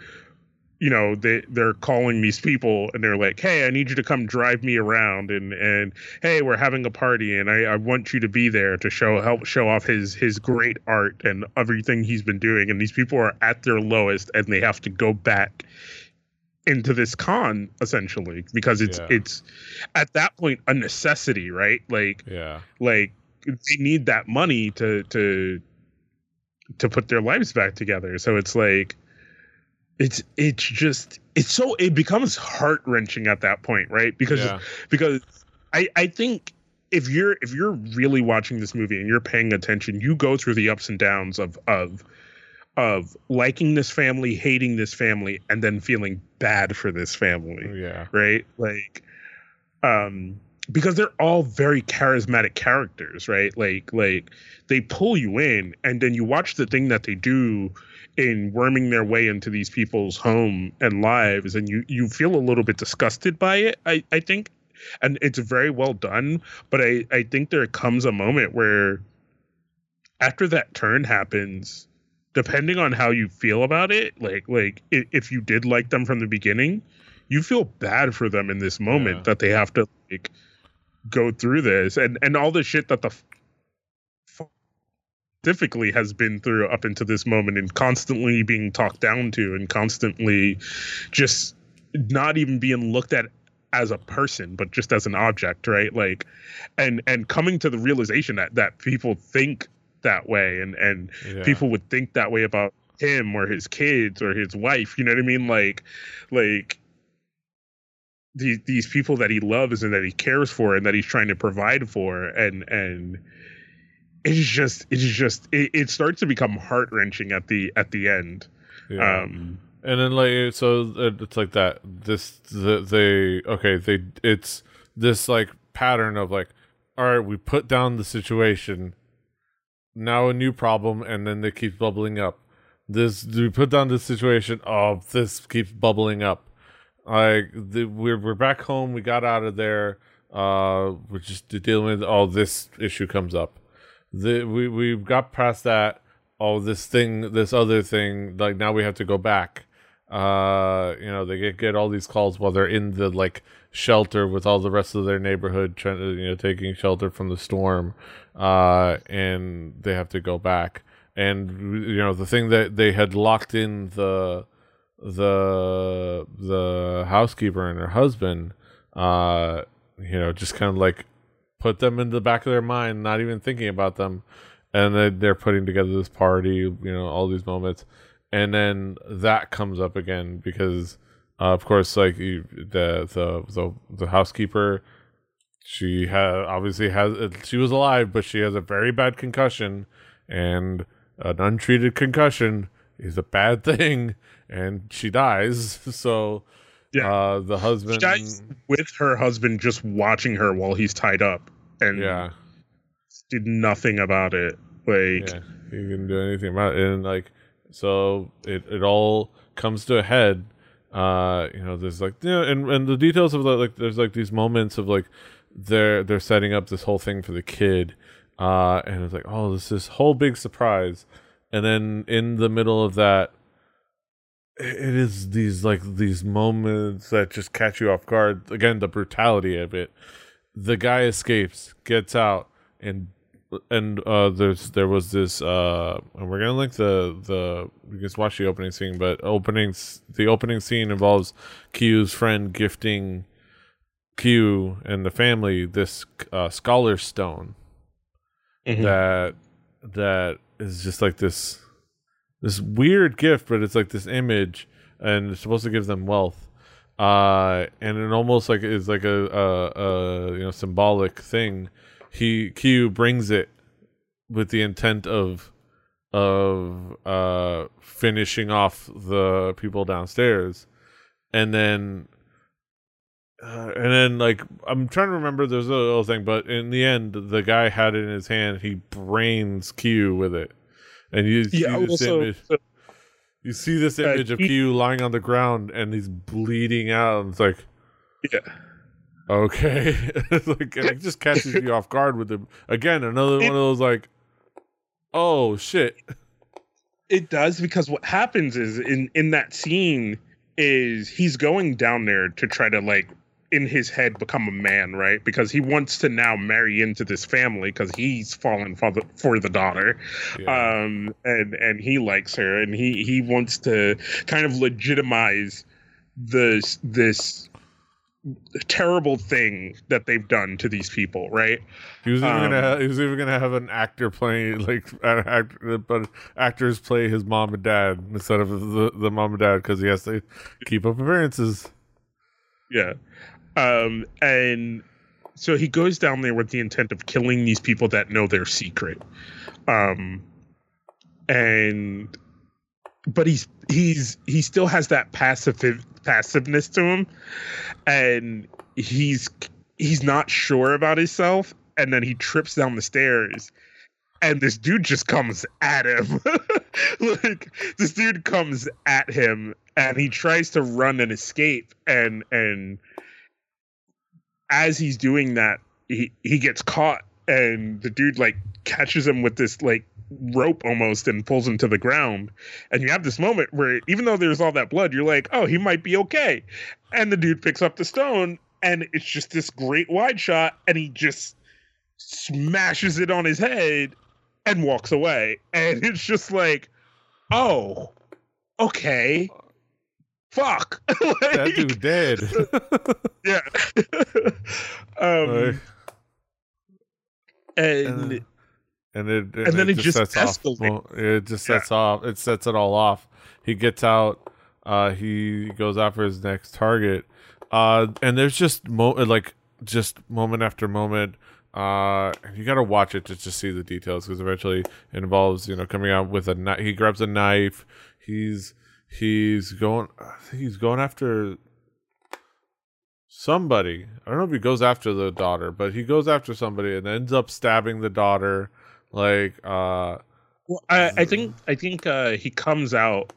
you know they they're calling these people and they're like hey i need you to come drive me around and and hey we're having a party and i, I want you to be there to show help show off his his great art and everything he's been doing. And these people are at their lowest and they have to go back into this con essentially because it's yeah. it's at that point a necessity right? Like yeah. like they need that money to to to put their lives back together. So it's like it's it's just it's so it becomes heart wrenching at that point, right? Because yeah. because I I think if you're if you're really watching this movie and you're paying attention, you go through the ups and downs of of of liking this family, hating this family, and then feeling bad for this family. Yeah. Right? Like um because they're all very charismatic characters, right? Like like they pull you in and then you watch the thing that they do in worming their way into these people's home and lives and you you feel a little bit disgusted by it i i think and it's very well done but i i think there comes a moment where after that turn happens depending on how you feel about it like like if you did like them from the beginning you feel bad for them in this moment yeah. that they have to like go through this and and all the shit that the specifically has been through up into this moment and constantly being talked down to and constantly just not even being looked at as a person but just as an object right like and and coming to the realization that that people think that way and and yeah. people would think that way about him or his kids or his wife you know what i mean like like these these people that he loves and that he cares for and that he's trying to provide for and and it's just it's just it, it starts to become heart wrenching at the at the end. Yeah. Um, and then like so it's like that. This the, they okay they it's this like pattern of like all right we put down the situation now a new problem and then they keep bubbling up this we put down the situation oh this keeps bubbling up like the, we're we're back home we got out of there uh we're just dealing with all oh, this issue comes up the we we got past that. Oh, this thing, this other thing. Like now we have to go back. Uh, you know, they get get all these calls while they're in the like shelter with all the rest of their neighborhood, trying to you know taking shelter from the storm. Uh, and they have to go back. And you know, the thing that they had locked in the the the housekeeper and her husband uh you know just kind of like put them in the back of their mind, not even thinking about them, and then they're putting together this party, you know, all these moments, and then that comes up again because, uh, of course, like you, the the the the housekeeper, she had obviously has she was alive, but she has a very bad concussion, and an untreated concussion is a bad thing, and she dies. So yeah. Uh, the husband with her husband just watching her while he's tied up and yeah, did nothing about it. Like yeah, he didn't do anything about it. And like So it it all comes to a head. Uh, you know, there's like and and the details of the, like there's like these moments of like they're they're setting up this whole thing for the kid, uh, and it's like oh this this whole big surprise, and then in the middle of that, it is these like these moments that just catch you off guard. Again, the brutality of it. The guy escapes, gets out, and and uh there's there was this uh and we're gonna link the the you can watch the opening scene but openings the opening scene involves Kyu's friend gifting Q and the family this uh scholar stone mm-hmm. that that is just like this this weird gift but it's like this image and it's supposed to give them wealth. Uh and it almost like is like a, a, a you know symbolic thing. He Q brings it with the intent of of uh finishing off the people downstairs. And then uh, and then like I'm trying to remember there's a little thing but in the end the guy had it in his hand. He brains Q with it and you yeah, see this also, image you see this image uh, of Q lying on the ground and he's bleeding out and it's like yeah Okay, like it just catches you off guard with them again. Another it, one of those like, oh shit. It does because what happens is in in that scene is he's going down there to try to like in his head become a man, right? Because he wants to now marry into this family because he's fallen for the for the daughter, yeah. um, and and he likes her, and he he wants to kind of legitimize this this terrible thing that they've done to these people, right? He was even um, gonna have, he was even gonna have an actor playing like an actor, but actors play his mom and dad instead of the, the mom and dad because he has to keep up appearances. Yeah, um, and so he goes down there with the intent of killing these people that know their secret, um, and but he's he's he still has that passive passiveness to him. And he's he's not sure about himself. And then he trips down the stairs. And this dude just comes at him. Like this dude comes at him. And he tries to run and escape. And and as he's doing that he he gets caught and the dude like catches him with this like rope almost and pulls him to the ground. And you have this moment where even though there's all that blood, you're like, oh, he might be okay. And the dude picks up the stone and it's just this great wide shot and he just smashes it on his head and walks away. And it's just like, oh, okay. Fuck. like, that dude dead. yeah. um, and uh and it and, and then it, it just, sets off. Well, it just sets yeah. off. It sets it all off. He gets out. Uh, he goes after his next target. Uh, and there's just mo- like just moment after moment. Uh, you got to watch it just to see the details because eventually it involves you know coming out with a knife. He grabs a knife. He's he's going he's going after somebody. I don't know if he goes after the daughter, but he goes after somebody and ends up stabbing the daughter. Like, uh, well, I, I think I think uh, he comes out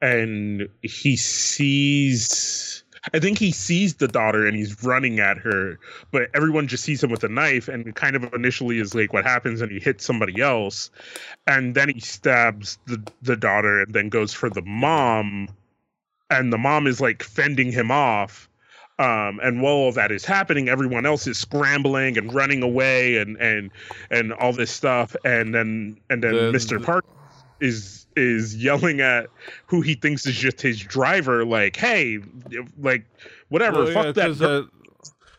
and he sees. I think he sees the daughter and he's running at her, but everyone just sees him with a knife and kind of initially is like what happens and he hits somebody else and then he stabs the the daughter and then goes for the mom and the mom is like fending him off um, and while all that is happening, everyone else is scrambling and running away and and and all this stuff. And then and then the, Mr. Park is is yelling at who he thinks is just his driver, like, "Hey, like whatever, well, fuck yeah, that." Uh,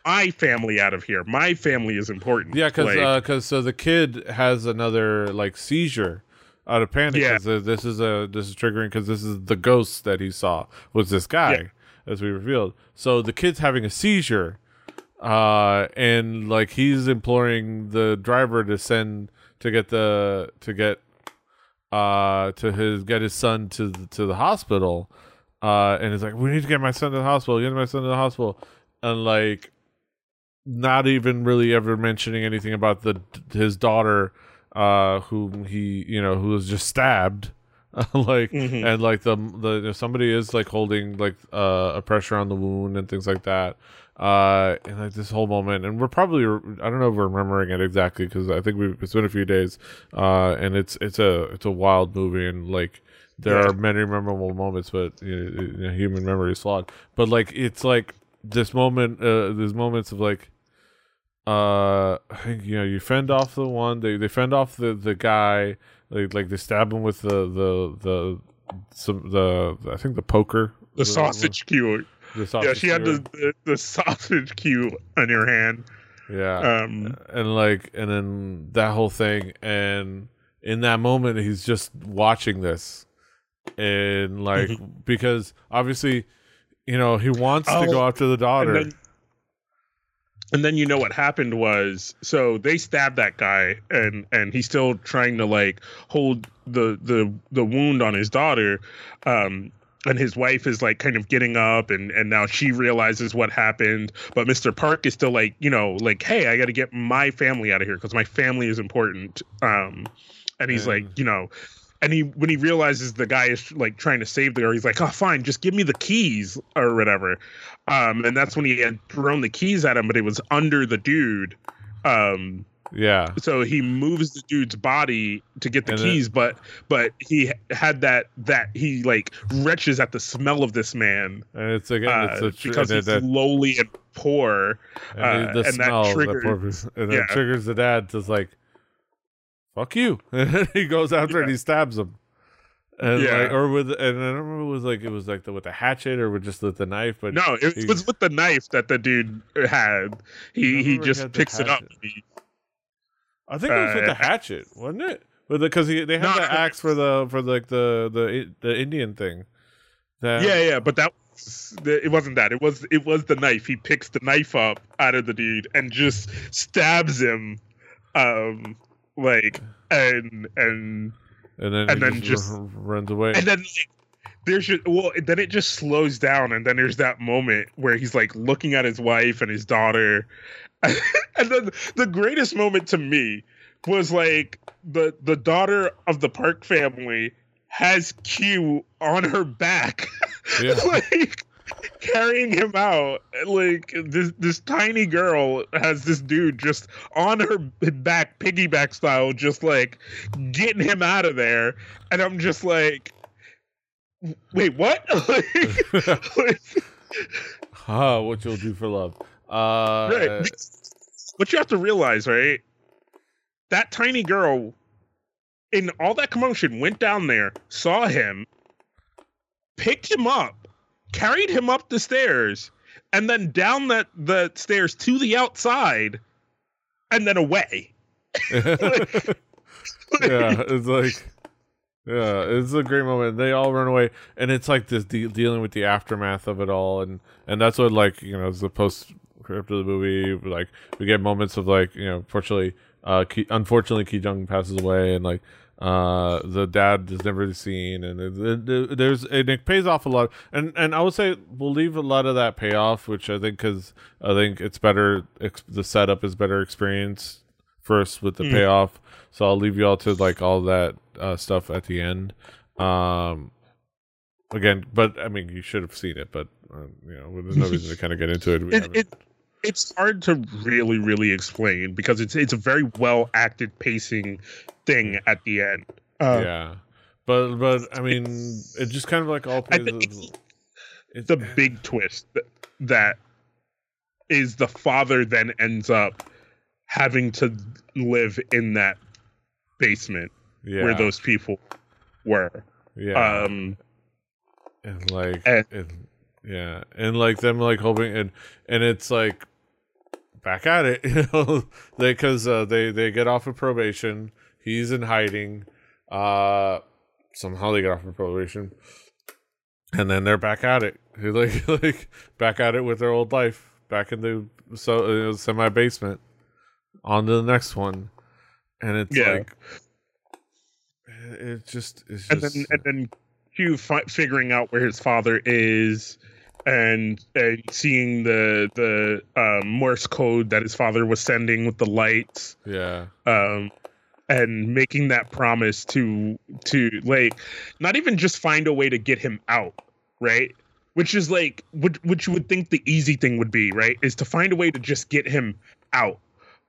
my family out of here. My family is important. Yeah, because because uh, so the kid has another like seizure out of panic. Yeah. this is a this is triggering because this is the ghost that he saw was this guy. Yeah as we revealed. So the kid's having a seizure, uh, and like he's imploring the driver to send to get the to get uh to his get his son to the, to the hospital. Uh, and he's like, we need to get my son to the hospital. Get my son to the hospital, and like, not even really ever mentioning anything about the his daughter, uh, whom he you know who was just stabbed like mm-hmm. and like the the somebody is like holding like uh, a pressure on the wound and things like that uh and like this whole moment and we're probably i don't know if we're remembering it exactly because i think we've it's been a few days uh and it's it's a it's a wild movie and like there yeah. are many memorable moments but you know, human memory is flawed. But like it's like this moment uh there's moments of like uh I think you know you fend off the one they they fend off the the guy like like they stab him with the the the some the I think the poker. The, the sausage cue the sausage yeah she had the, the, the sausage cue in her hand. Yeah. Um and like and then that whole thing and in that moment he's just watching this. And like mm-hmm. because obviously you know he wants oh, to go after the daughter. and then you know what happened was so they stabbed that guy and and he's still trying to like hold the the the wound on his daughter. Um and his wife is like kind of getting up and and now she realizes what happened. But mr park is still like you know like hey i got to get my family out of here because my family is important. Um and he's like you know and he when he realizes the guy is like trying to save the girl he's like oh fine just give me the keys or whatever. Um, and that's when he had thrown the keys at him, but it was under the dude. Um, yeah. So he moves the dude's body to get the and keys, but but he had that that he like retches at the smell of this man. And it's again uh, it's tr- because he's that, lowly and poor, and, uh, the and smell, that triggers, and that yeah. triggers the dad to like, "Fuck you!" and he goes after yeah. and he stabs him and yeah. like or with and I don't remember it was like it was like the, with the hatchet or with just with the knife, but no, it he, was with the knife that the dude had. He he just he picks it up. I think it was uh, with the hatchet, wasn't it? With because the, they had the axe for the for like the, the the Indian thing. That, yeah, yeah, but that it wasn't that. It was it was the knife. He picks the knife up out of the dude and just stabs him, um, like and and and then and then just, just runs away. And then like, there's just, well, then it just slows down, and then there's that moment where he's like looking at his wife and his daughter, and then the greatest moment to me was like the the daughter of the Park family has Q on her back, yeah. like carrying him out. Like this this tiny girl has this dude just on her back, piggyback style, just like getting him out of there. And I'm just like, wait, what? ah, what you'll do for love. Uh, right. What you have to realize, right? That tiny girl in all that commotion went down there, saw him, picked him up, carried him up the stairs and then down that the stairs to the outside and then away. like, yeah, it's like yeah, it's a great moment. They all run away, and it's like this de- dealing with the aftermath of it all, and and that's what like you know, the post script of the movie, like we get moments of like you know, unfortunately, uh, Ki- unfortunately, Ki Jung passes away, and like uh, the dad is never seen, and it, it, there's and it pays off a lot. And and I would say we'll leave a lot of that payoff, which I think because I think it's better. the setup is better experience first with the mm. payoff. So I'll leave you all to like all that uh, stuff at the end. Um, again, but I mean, you should have seen it, but uh, you know, there's no reason to kind of get into it. it, it it's hard to really, really explain because it's it's a very well acted pacing thing at the end. Uh, yeah, but but I mean, it just kind of like all plays. It's, it's, the big twist that, that is the father then ends up having to live in that basement yeah. where those people were. Yeah. Um, and like and, and yeah, and like them like hoping and and it's like back at it, you know, because uh, they they get off of probation He's in hiding. Uh, somehow they get off of probation, and then they're back at it. Like like back at it with their old life, back in the so uh, semi basement. On to the next one, and it's yeah. like it just it's and then and then Q fi- figuring out where his father is and and seeing the the um, Morse code that his father was sending with the lights. Yeah. Um, and making that promise to to like not even just find a way to get him out, right? Which is like which which you would think the easy thing would be, right? Is to find a way to just get him out.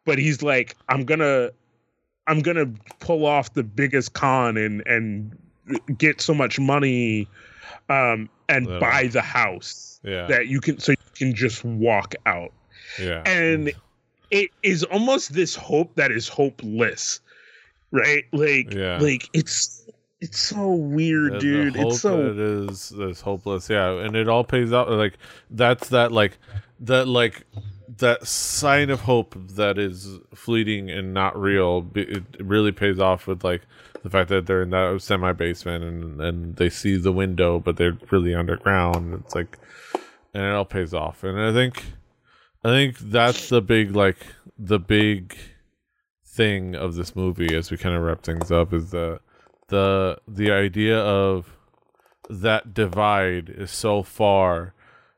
But he's like, I'm gonna I'm gonna pull off the biggest con and and get so much money um and buy the house yeah. that you can so you can just walk out. Yeah. And it is almost this hope that is hopeless. Right? Like Yeah. like it's it's so weird, dude. It's so it is is hopeless. Yeah, and it all pays out. Like that's that like that like that sign of hope that is fleeting and not real it really pays off with like the fact that they're in that semi basement and and they see the window, but they're really underground. It's like, and it all pays off. And I think, I think that's the big like the big thing of this movie as we kind of wrap things up is the the the idea of that divide is so far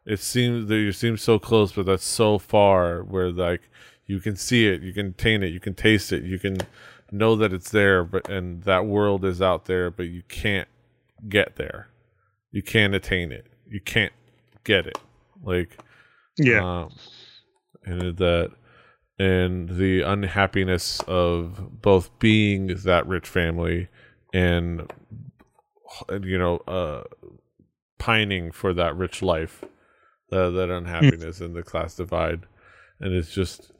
it seems that you seem so close but that's so far where like you can see it you can taint it you can taste it you can know that it's there but and that world is out there but you can't get there. You can't attain it. You can't get it. Like yeah. um, and that and the unhappiness of both being that rich family and and, you know uh pining for that rich life that that unhappiness and the class divide. And it's just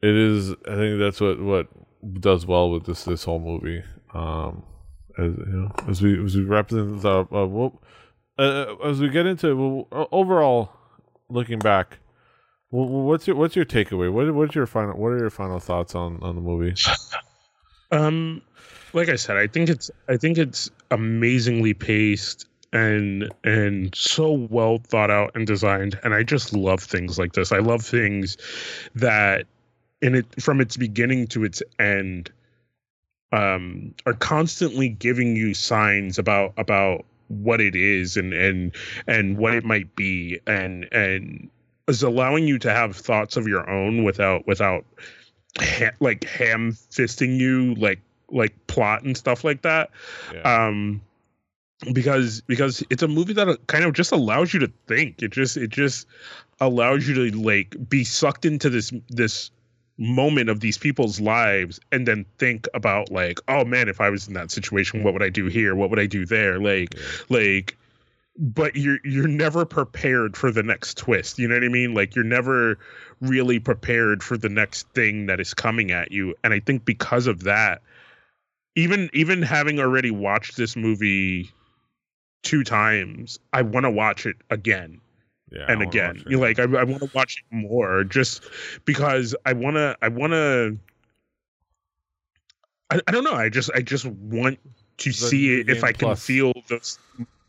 it is i think that's what what does well with this this whole movie. Um as you know as we as we wrap things up uh, we'll, uh, as we get into well, overall looking back wh- wh- what's your what's your takeaway? What what's your final what are your final thoughts on on the movie? Um, like I said, I think it's I think it's amazingly paced and and so well thought out and designed. And I just love things like this. I love things that in it from its beginning to its end um are constantly giving you signs about about what it is and and and what it might be and and is allowing you to have thoughts of your own without without ha- like ham fisting you like like plot and stuff like that yeah um because because it's a movie that kind of just allows you to think. It just it just allows you to like be sucked into this this moment of these people's lives and then think about like oh man if i was in that situation what would i do here? What would i do there? Like Yeah. like but you're you're never prepared for the next twist. You know what i mean? Like you're never really prepared for the next thing that is coming at you. And i think because of that even even having already watched this movie two times i want to watch it again yeah and again. you like i, I want to watch it more just because i want to i want to I, I don't know i just i just want to The see if i can feel those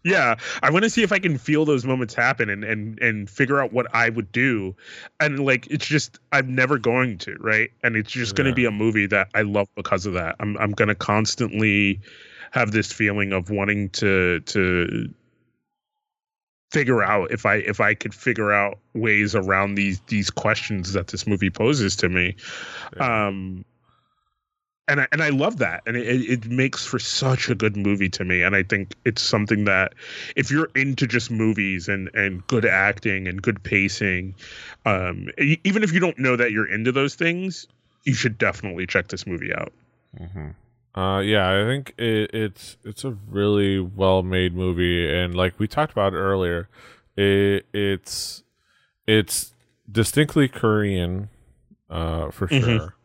yeah i want to see if i can feel those moments happen and and and figure out what i would do. And like it's just i'm never going to right? And it's just going to be a movie that i love because of that. I'm i'm going to constantly have this feeling of wanting to to figure out if I if I could figure out ways around these these questions that this movie poses to me. Yeah. Um and I, and I love that, and it, it makes for such a good movie to me. And I think it's something that, if you're into just movies and and good acting and good pacing, um, even if you don't know that you're into those things, you should definitely check this movie out. hmm Uh, yeah, I think it, it's it's a really well made movie, and like we talked about earlier, it, it's it's distinctly Korean, uh, for Mhm. sure.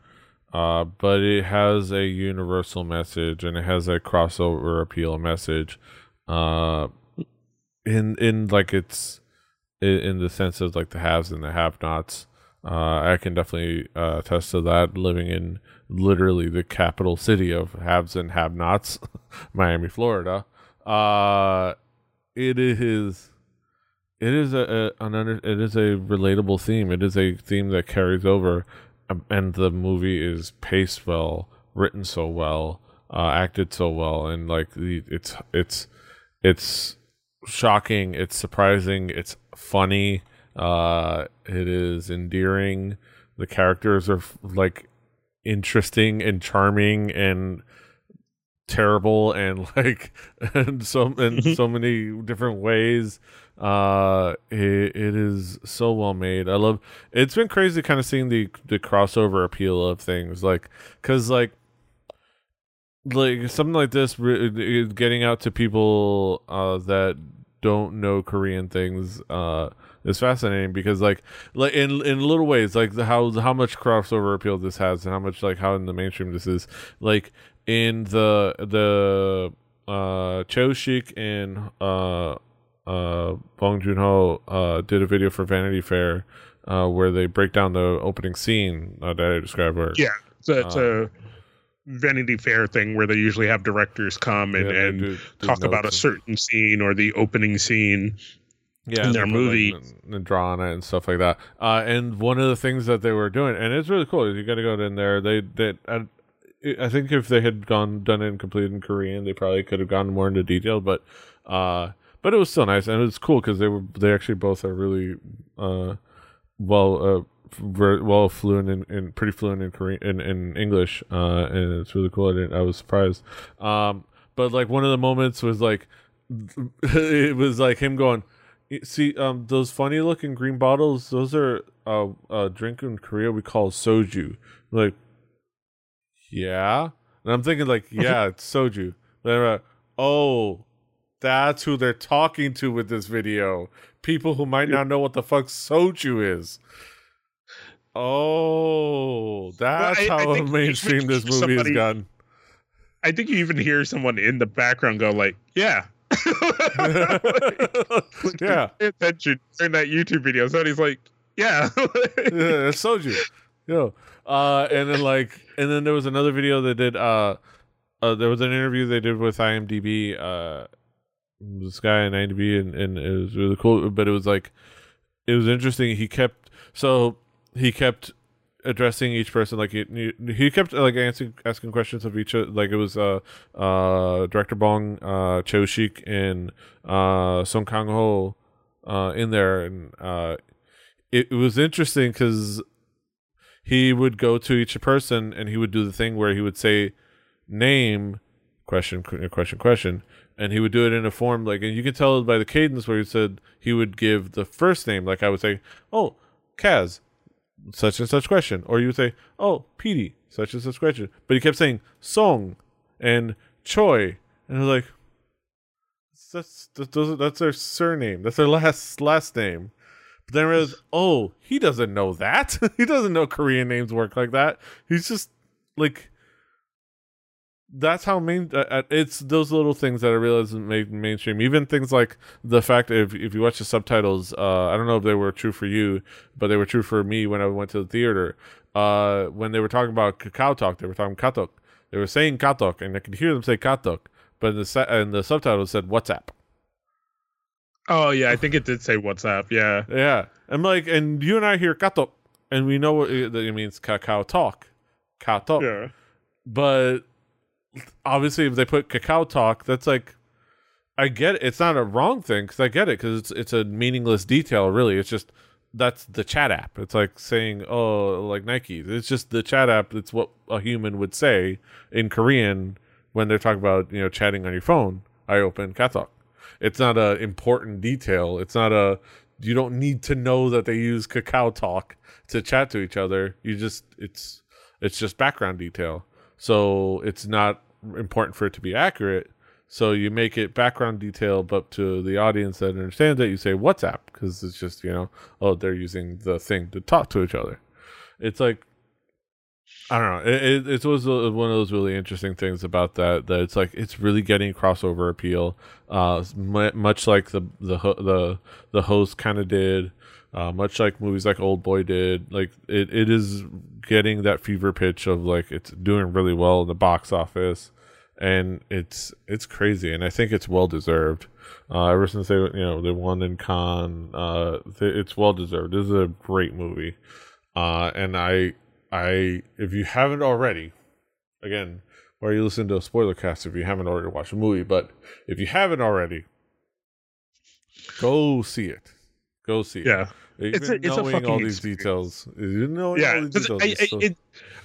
Uh, but it has a universal message, and it has a crossover appeal message. Uh, in in like it's in, in the sense of like the haves and the have-nots. Uh, I can definitely uh, attest to that. Living in literally the capital city of haves and have-nots, Miami, Florida. Uh, it is, it is a, a an under, it is a relatable theme. It is a theme that carries over, um, and the movie is paced well, written so well, uh, acted so well, and like the it's it's it's shocking, it's surprising, it's funny, uh, it is endearing. The characters are like interesting and charming and terrible and like and so in so many different ways. Uh it, it is so well made. I love it's been crazy kind of seeing the the crossover appeal of things like because like like something like this re- getting out to people uh that don't know korean things uh is fascinating because like like in in little ways like the, how how much crossover appeal this has and how much like how in the mainstream this is. Like in the the uh Shik and uh uh Bong Joon Ho uh did a video for Vanity Fair uh where they break down the opening scene uh, that I described where yeah so it's uh, a Vanity Fair thing where they usually have directors come and, yeah, and do, do talk about a certain scene or the opening scene yeah, in their movie like, and draw on it and stuff like that. Uh, and one of the things that they were doing, and it's really cool. You got to go in there. They they I think if they had gone done it and completed in Korean, they probably could have gone more into detail. But uh, but it was still nice and it was cool because they were they actually both are really uh, well uh, well fluent in, in pretty fluent in Korean in, in English uh, and it's really cool. I didn't I was surprised. Um, but like one of the moments was like it was like him going. See, um, those funny looking green bottles, those are uh, a drink in Korea we call soju. Like, yeah. And I'm thinking like, yeah, it's soju. But like, oh, that's who they're talking to with this video. People who might not know what the fuck soju is. Oh, that's well, I, how I mainstream this movie somebody, has gotten. I think you even hear someone in the background go like, "Yeah, like, yeah." Pay attention in that YouTube video. So he's like, "Yeah, yeah, it's soju." Yo, uh, and then like, and then there was another video that did. Uh, uh, there was an interview they did with IMDb. Uh, this guy in IMDb, and, and it was really cool. But it was like, it was interesting. He kept so he kept addressing each person like he, he kept like answering asking questions of each like it was uh uh director bong uh cho shik and uh song kang ho uh in there. And uh it, it was interesting because he would go to each person and he would do the thing where he would say name question question question and he would do it in a form like and you can tell by the cadence where he said he would give the first name. Like i would say oh kaz such and such question. Or you would say oh Petey, such and such question. But he kept saying song and choi. And i was like that's that's, that's their surname. That's their last last name. But then I realized, oh, he doesn't know that. he doesn't know Korean names work like that. He's just like that's how main uh, uh it's those little things that I realize made mainstream. Even things like the fact if if you watch the subtitles, uh, I don't know if they were true for you, but they were true for me when I went to the theater. Uh, when they were talking about KakaoTalk, they were talking Katok. They were saying Katok, and I could hear them say Katok, but in the and the subtitles said WhatsApp. Oh yeah, I think it did say WhatsApp. Yeah, yeah. I'm like, and you and I hear kato, and we know what it, it means. KakaoTalk, kato. Yeah. But obviously, if they put KakaoTalk, that's like, I get it. It's not a wrong thing because I get it because it's it's a meaningless detail. Really, it's just that's the chat app. It's like saying, oh, like Nike. It's just the chat app. It's what a human would say in Korean when they're talking about you know chatting on your phone. I open Katok it's not a important detail. It's not a you don't need to know that they use KakaoTalk to chat to each other. You just it's it's just background detail. So it's not important for it to be accurate. So you make it background detail, but to the audience that understands it, you say WhatsApp because it's just you know oh they're using the thing to talk to each other. It's like I don't know. It, it, it was one of those really interesting things about that. That it's like it's really getting crossover appeal, uh, much like the the the the host kind of did, uh, much like movies like Old Boy did. Like it, it is getting that fever pitch of like it's doing really well in the box office, and it's it's crazy, and I think it's well deserved. Uh, ever since they you know they won in Cannes, uh, it's well deserved. This is a great movie, uh, and I I if you haven't already, again, or you listen to a spoiler cast if you haven't already watched the movie, but if you haven't already, go see it. Go see it. Yeah. Even It's a- it's knowing all these experience. details. You know yeah all these 'cause details. I, I, so- it,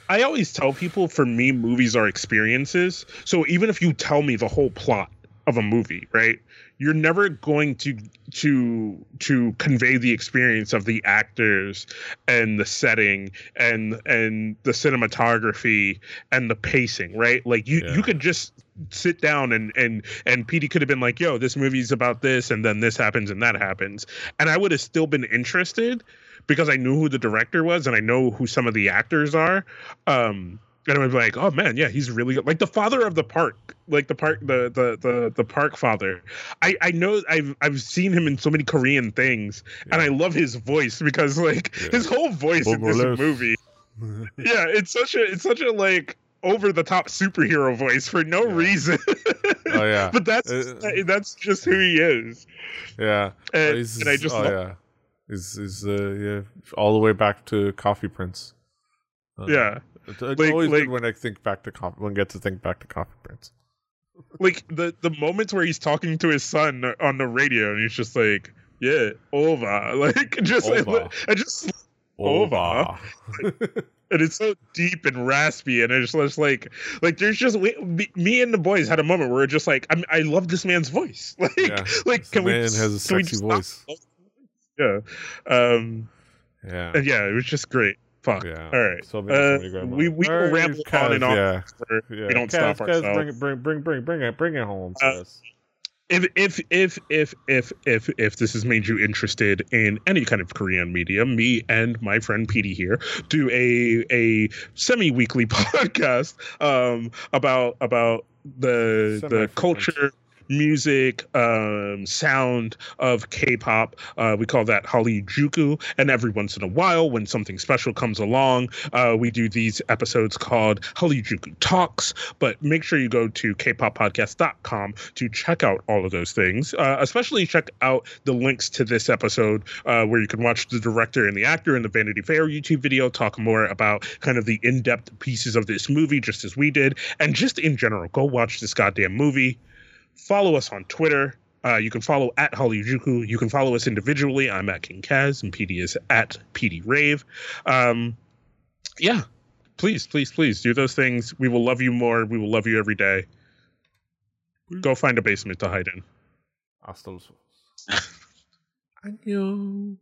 I always tell people for me movies are experiences so even if you tell me the whole plot of a movie right you're never going to to to convey the experience of the actors and the setting and and the cinematography and the pacing right like you Yeah. you could just sit down and and and PD could have been like yo this movie's about this and then this happens and that happens and I would have still been interested because I knew who the director was and I know who some of the actors are. Um, and I would be like, oh man, yeah, he's really good. Like the father of the park, like the park, the the the the park father. I I know I've I've seen him in so many Korean things, and I love his voice because like Yeah. his whole voice in this movie. Yeah, it's such a it's such a like over the top superhero voice for no Yeah. reason. oh yeah, but that's Uh, that's just who he is, yeah. and, and I just oh love, yeah, is is uh, yeah, all the way back to Coffee Prince. Uh, yeah. It's, it's Like- always like- when I think back to Coffee, when I get to think back to Coffee Prince. like the the moments where he's talking to his son on the radio and he's just like yeah over like just Ova. I just Over. And it's so deep and raspy and it's just like like there's just we, me, and the boys had a moment where we're just like I'm, I love this man's voice like Yeah. like can we man has a sexy voice. yeah um Yeah. and yeah it was just great fuck Yeah. all right So uh, we we will right, ramble on and on Yeah. yeah. we don't Kaz, stop Kaz, ourselves Bring, it- bring, bring, bring, bring it, bring it home. Uh. If if if if if if if this has made you interested in any kind of Korean media, me and my friend Petey here do a a semi weekly podcast um about about the the Semi-frequent. culture music um sound of k-pop. Uh we call that halijuku and every once in a while when something special comes along uh we do these episodes called halijuku talks. But make sure you go to kpoppodcast.com to check out all of those things. Uh, especially check out the links to this episode uh, where you can watch the director and the actor in the vanity fair youtube video talk more about kind of the in-depth pieces of this movie just as we did. And just in general go watch this goddamn movie follow us on twitter uh, you can follow at Halijuku. You can follow us individually. I'm at King Kaz, and PD is at PD Rave. Um, yeah, please, please, please do those things. We will love you more. We will love you every day. Go find a basement to hide in. Hasta los. Annyeong.